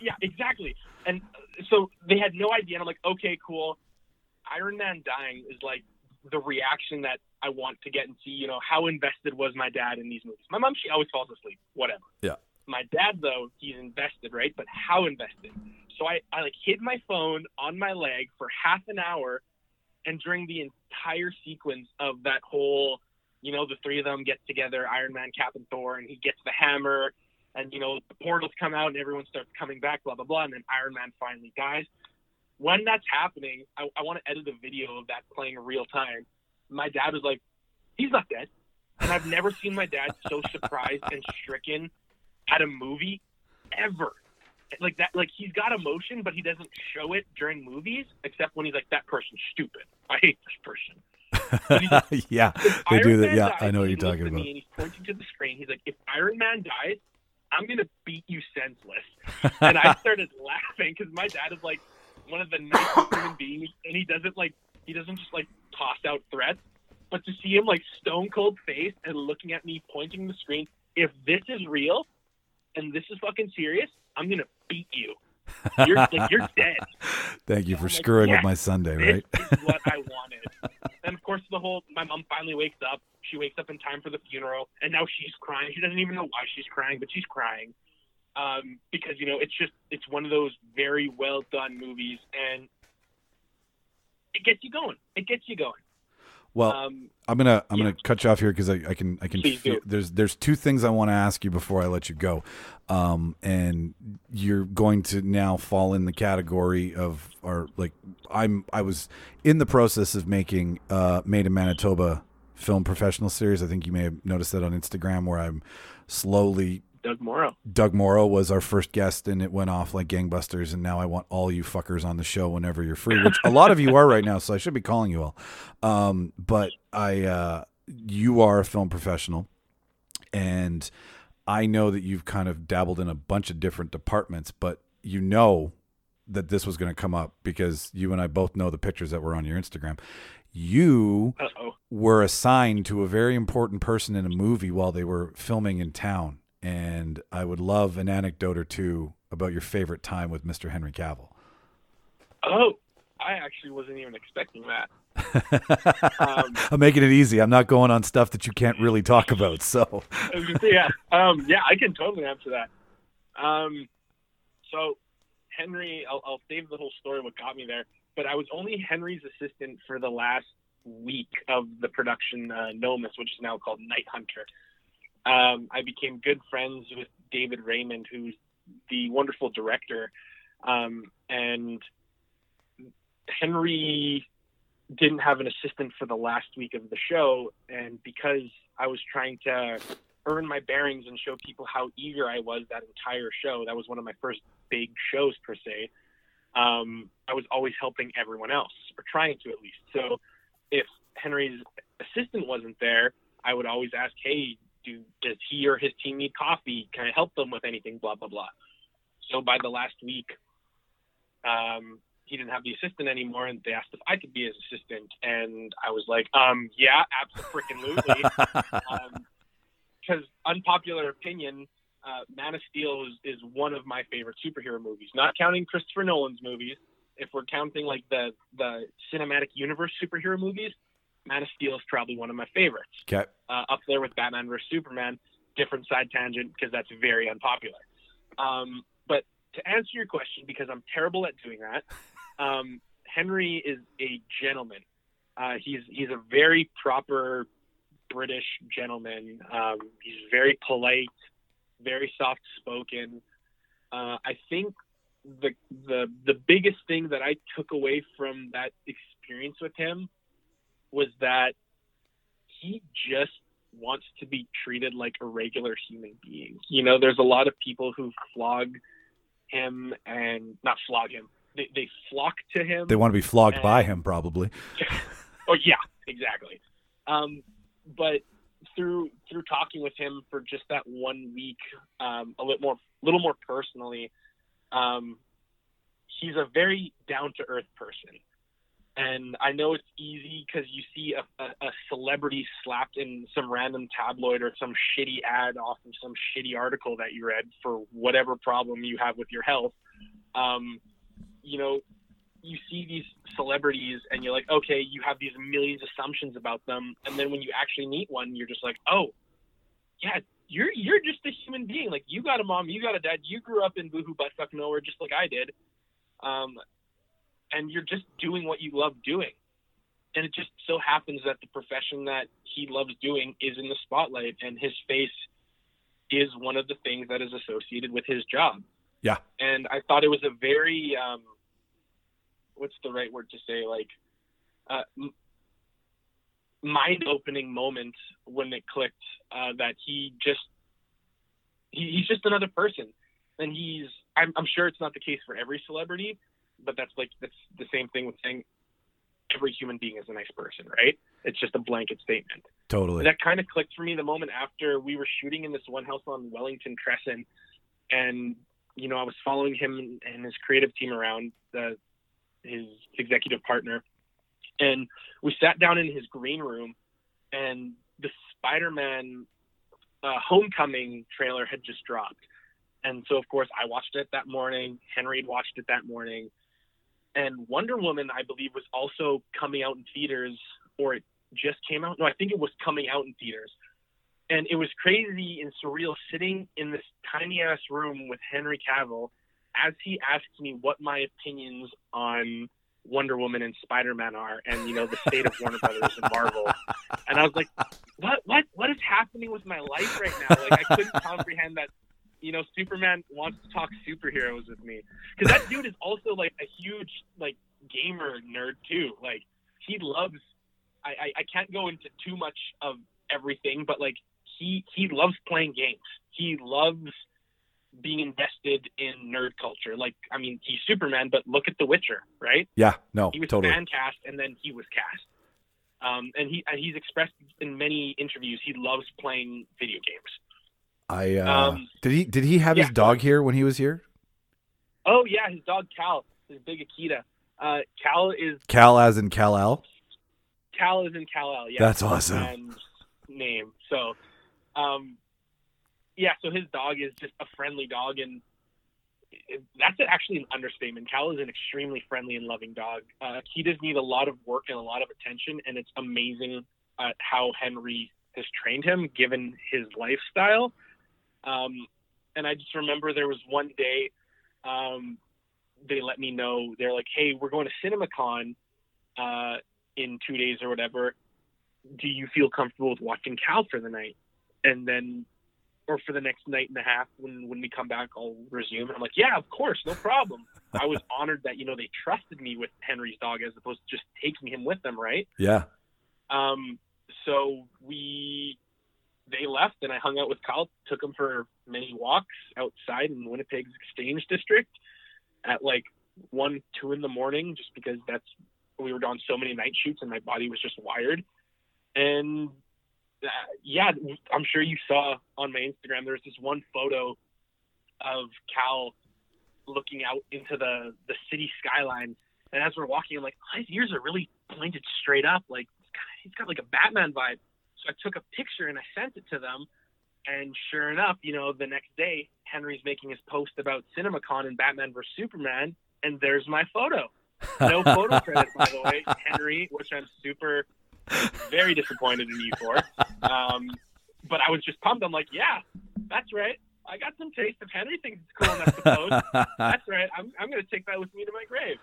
Yeah, exactly. And uh, so they had no idea. And I'm like, okay, cool. Iron Man dying is like the reaction that I want to get and see. You know, how invested was my dad in these movies? My mom, she always falls asleep. Whatever. Yeah. My dad, though, he's invested, right? But how invested? So I, I like hid my phone on my leg for half an hour, and during the entire sequence of that whole, you know, the three of them get together, Iron Man, Cap, and Thor, and he gets the hammer, and you know the portals come out and everyone starts coming back, blah blah blah, and then Iron Man finally dies. When that's happening, I, I want to edit a video of that playing real time. My dad was like, "He's not dead," and I've never seen my dad so surprised and stricken at a movie ever. Like that, like he's got emotion, but he doesn't show it during movies, except when he's like, "That person's stupid. I hate this person." [LAUGHS] yeah, If they do that. Man Yeah, dies, I know what you're talking about. And he's pointing to the screen. He's like, "If Iron Man dies, I'm gonna beat you senseless." [LAUGHS] And I started laughing because my dad is like one of the nicest human beings, and he doesn't like he doesn't just like toss out threats. But to see him like stone cold face and looking at me, pointing the screen, if this is real and this is fucking serious, I'm gonna beat you. You're like you're [LAUGHS] dead. Thank you for like, screwing with yes, my Sunday, right? This is what I [LAUGHS] wanted. and of course, the whole my mom finally wakes up. She wakes up in time for the funeral, and now she's crying. She doesn't even know why she's crying, but she's crying um, because you know it's just it's one of those very well done movies, and it gets you going. It gets you going. Well, Um, I'm gonna I'm Yeah. gonna cut you off here because I, I can I can feel, there's there's two things I want to ask you before I let you go, um, and you're going to now fall in the category of or like I'm I was in the process of making uh, Made in Manitoba film professional series. I think you may have noticed that on Instagram where I'm slowly Doug Morrow. Doug Morrow was our first guest, and it went off like gangbusters. And now I want all you fuckers on the show whenever you're free, which a lot of you are right now. So I should be calling you all. Um, but I, uh, you are a film professional, and I know that you've kind of dabbled in a bunch of different departments, but you know that this was going to come up because you and I both know the pictures that were on your Instagram. You Uh oh. were assigned to a very important person in a movie while they were filming in town. And I would love an anecdote or two about your favorite time with Mr. Henry Cavill. Oh, I actually wasn't even expecting that. [LAUGHS] Um, I'm making it easy. I'm not going on stuff that you can't really talk about. So, I was gonna say, yeah, um, yeah, I can totally answer that. Um, so Henry, I'll, I'll save the whole story what got me there, but I was only Henry's assistant for the last week of the production uh, Nomis, which is now called Night Hunter. Um, I became good friends with David Raymond, who's the wonderful director, um, and Henry didn't have an assistant for the last week of the show, and because I was trying to earn my bearings and show people how eager I was that entire show, that was one of my first big shows per se. Um, I was always helping everyone else, or trying to at least. So, if Henry's assistant wasn't there, I would always ask, "Hey, do does he or his team need coffee? Can I help them with anything?" Blah blah blah. So by the last week, um, he didn't have the assistant anymore, and they asked if I could be his assistant, and I was like, um, "Yeah, absolutely." [LAUGHS] Because unpopular opinion, uh, Man of Steel is, is one of my favorite superhero movies. Not counting Christopher Nolan's movies, if we're counting like the the cinematic universe superhero movies, Man of Steel is probably one of my favorites okay. uh, up there with Batman vs Superman. Different side tangent because that's very unpopular. Um, but to answer your question, because I'm terrible at doing that, [LAUGHS] um, Henry is a gentleman. Uh, he's he's a very proper British gentleman. Um, he's very polite, very soft spoken. Uh, I think the the the biggest thing that I took away from that experience with him was that he just wants to be treated like a regular human being. You know, there's a lot of people who flog him and not flog him. They, they flock to him. They want to be flogged And- by him, probably. [LAUGHS] oh yeah, exactly. Um, but through through talking with him for just that one week, um, a little more little more personally, um, he's a very down to earth person. And I know it's easy because you see a, a, a celebrity slapped in some random tabloid or some shitty ad off of some shitty article that you read for whatever problem you have with your health. Um, you know, you see these celebrities and you're like, okay, you have these millions assumptions about them, and then when you actually meet one, you're just like, oh, yeah, you're you're just a human being. Like you got a mom, you got a dad, you grew up in boohoo buttfuck nowhere, just like I did, um, and you're just doing what you love doing. And it just so happens that the profession that he loves doing is in the spotlight, and his face is one of the things that is associated with his job. Yeah. And I thought it was a very um, what's the right word to say like uh, m- mind-opening moment when it clicked uh, that he just he, he's just another person and he's I'm, I'm sure it's not the case for every celebrity but that's like that's the same thing with saying every human being is a nice person right it's just a blanket statement Totally. that kind of clicked for me the moment after we were shooting in this one house on Wellington Crescent, and you know I was following him and his creative team around, the his executive partner, and we sat down in his green room, and the Spider-Man uh, Homecoming trailer had just dropped, and so of course I watched it that morning. Henry had watched it that morning, and Wonder Woman I believe was also coming out in theaters, or it just came out. No, I think it was coming out in theaters. And it was crazy and surreal sitting in this tiny ass room with Henry Cavill as he asked me what my opinions on Wonder Woman and Spider Man are and, you know, the state of Warner Brothers and Marvel. And I was like, What what what is happening with my life right now? Like I couldn't comprehend that you know, Superman wants to talk superheroes with me. Because that dude is also like a huge like gamer nerd too. Like he loves I, I, I can't go into too much of everything, but like he he loves playing games. He loves being invested in nerd culture. Like I mean, he's Superman, but look at The Witcher, right? Yeah. No. He was Totally. fan cast, and then he was cast. Um, and he and he's expressed in many interviews he loves playing video games. I uh, Um, did he did he have his dog here when he was here? Oh yeah, his dog Kal, his big Akita. Uh, Kal is Kal as in Cal L. Kal is in Kal-El. Yeah, That's awesome. and name. So, um, yeah. So his dog is just a friendly dog, and that's actually an understatement. Kal is an extremely friendly and loving dog. Uh, he does need a lot of work and a lot of attention, and it's amazing uh, how Henry has trained him, given his lifestyle. Um, and I just remember there was one day um, they let me know they're like, "Hey, we're going to CinemaCon uh, in two days or whatever. Do you feel comfortable with watching Kal for the night?" And then, or for the next night and a half, when when we come back, I'll resume. And I'm like, "Yeah, of course, no problem." [LAUGHS] I was honored that you know they trusted me with Henry's dog as opposed to just taking him with them, right? Yeah. Um, so we they left and I hung out with Kal, took him for many walks outside in Winnipeg's Exchange District at like one, two in the morning, just because that's we were on so many night shoots and my body was just wired. And uh, yeah, I'm sure you saw on my Instagram there's this one photo of Kal looking out into the the city skyline. And as we're walking, I'm like, oh, his ears are really pointed straight up. Like he's got like a Batman vibe. So I took a picture and I sent it to them. And sure enough, you know, the next day, Henry's making his post about CinemaCon and Batman vs Superman, and there's my photo. No photo [LAUGHS] credit, by the way, Henry, which I'm super, very disappointed in you for. Um, but I was just pumped. I'm like, yeah, that's right. I got some taste. of Henry thinks it's cool enough to post, [LAUGHS] that's right. I'm, I'm going to take that with me to my grave.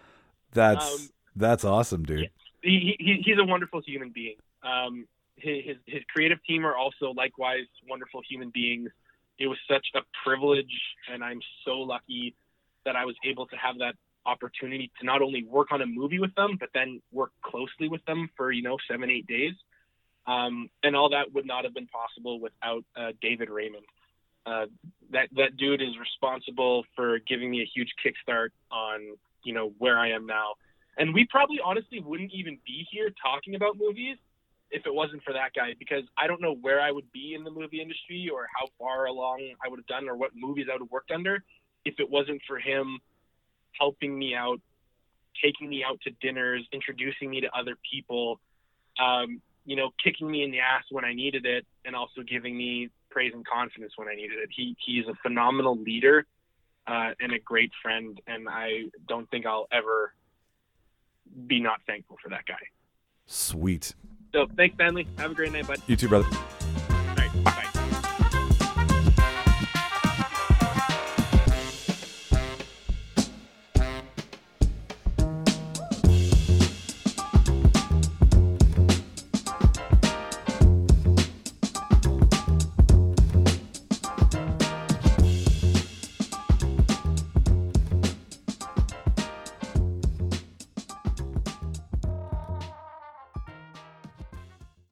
that's Um, that's awesome, dude. he, he he's a wonderful human being. Um, his, his creative team are also likewise wonderful human beings. It was such a privilege, and I'm so lucky that I was able to have that opportunity to not only work on a movie with them, but then work closely with them for you know seven eight days. Um, and all that would not have been possible without uh, David Raymond. Uh, that that dude is responsible for giving me a huge kickstart on you know where I am now. And we probably honestly wouldn't even be here talking about movies if it wasn't for that guy because I don't know where I would be in the movie industry or how far along I would have done or what movies I would have worked under if it wasn't for him helping me out, taking me out to dinners, introducing me to other people, um, you know, kicking me in the ass when I needed it, and also giving me praise and confidence when I needed it. He he's a phenomenal leader uh, and a great friend, and I don't think I'll ever be not thankful for that guy. Sweet. So thanks, Stanley. Have a great night, bud. You too, brother.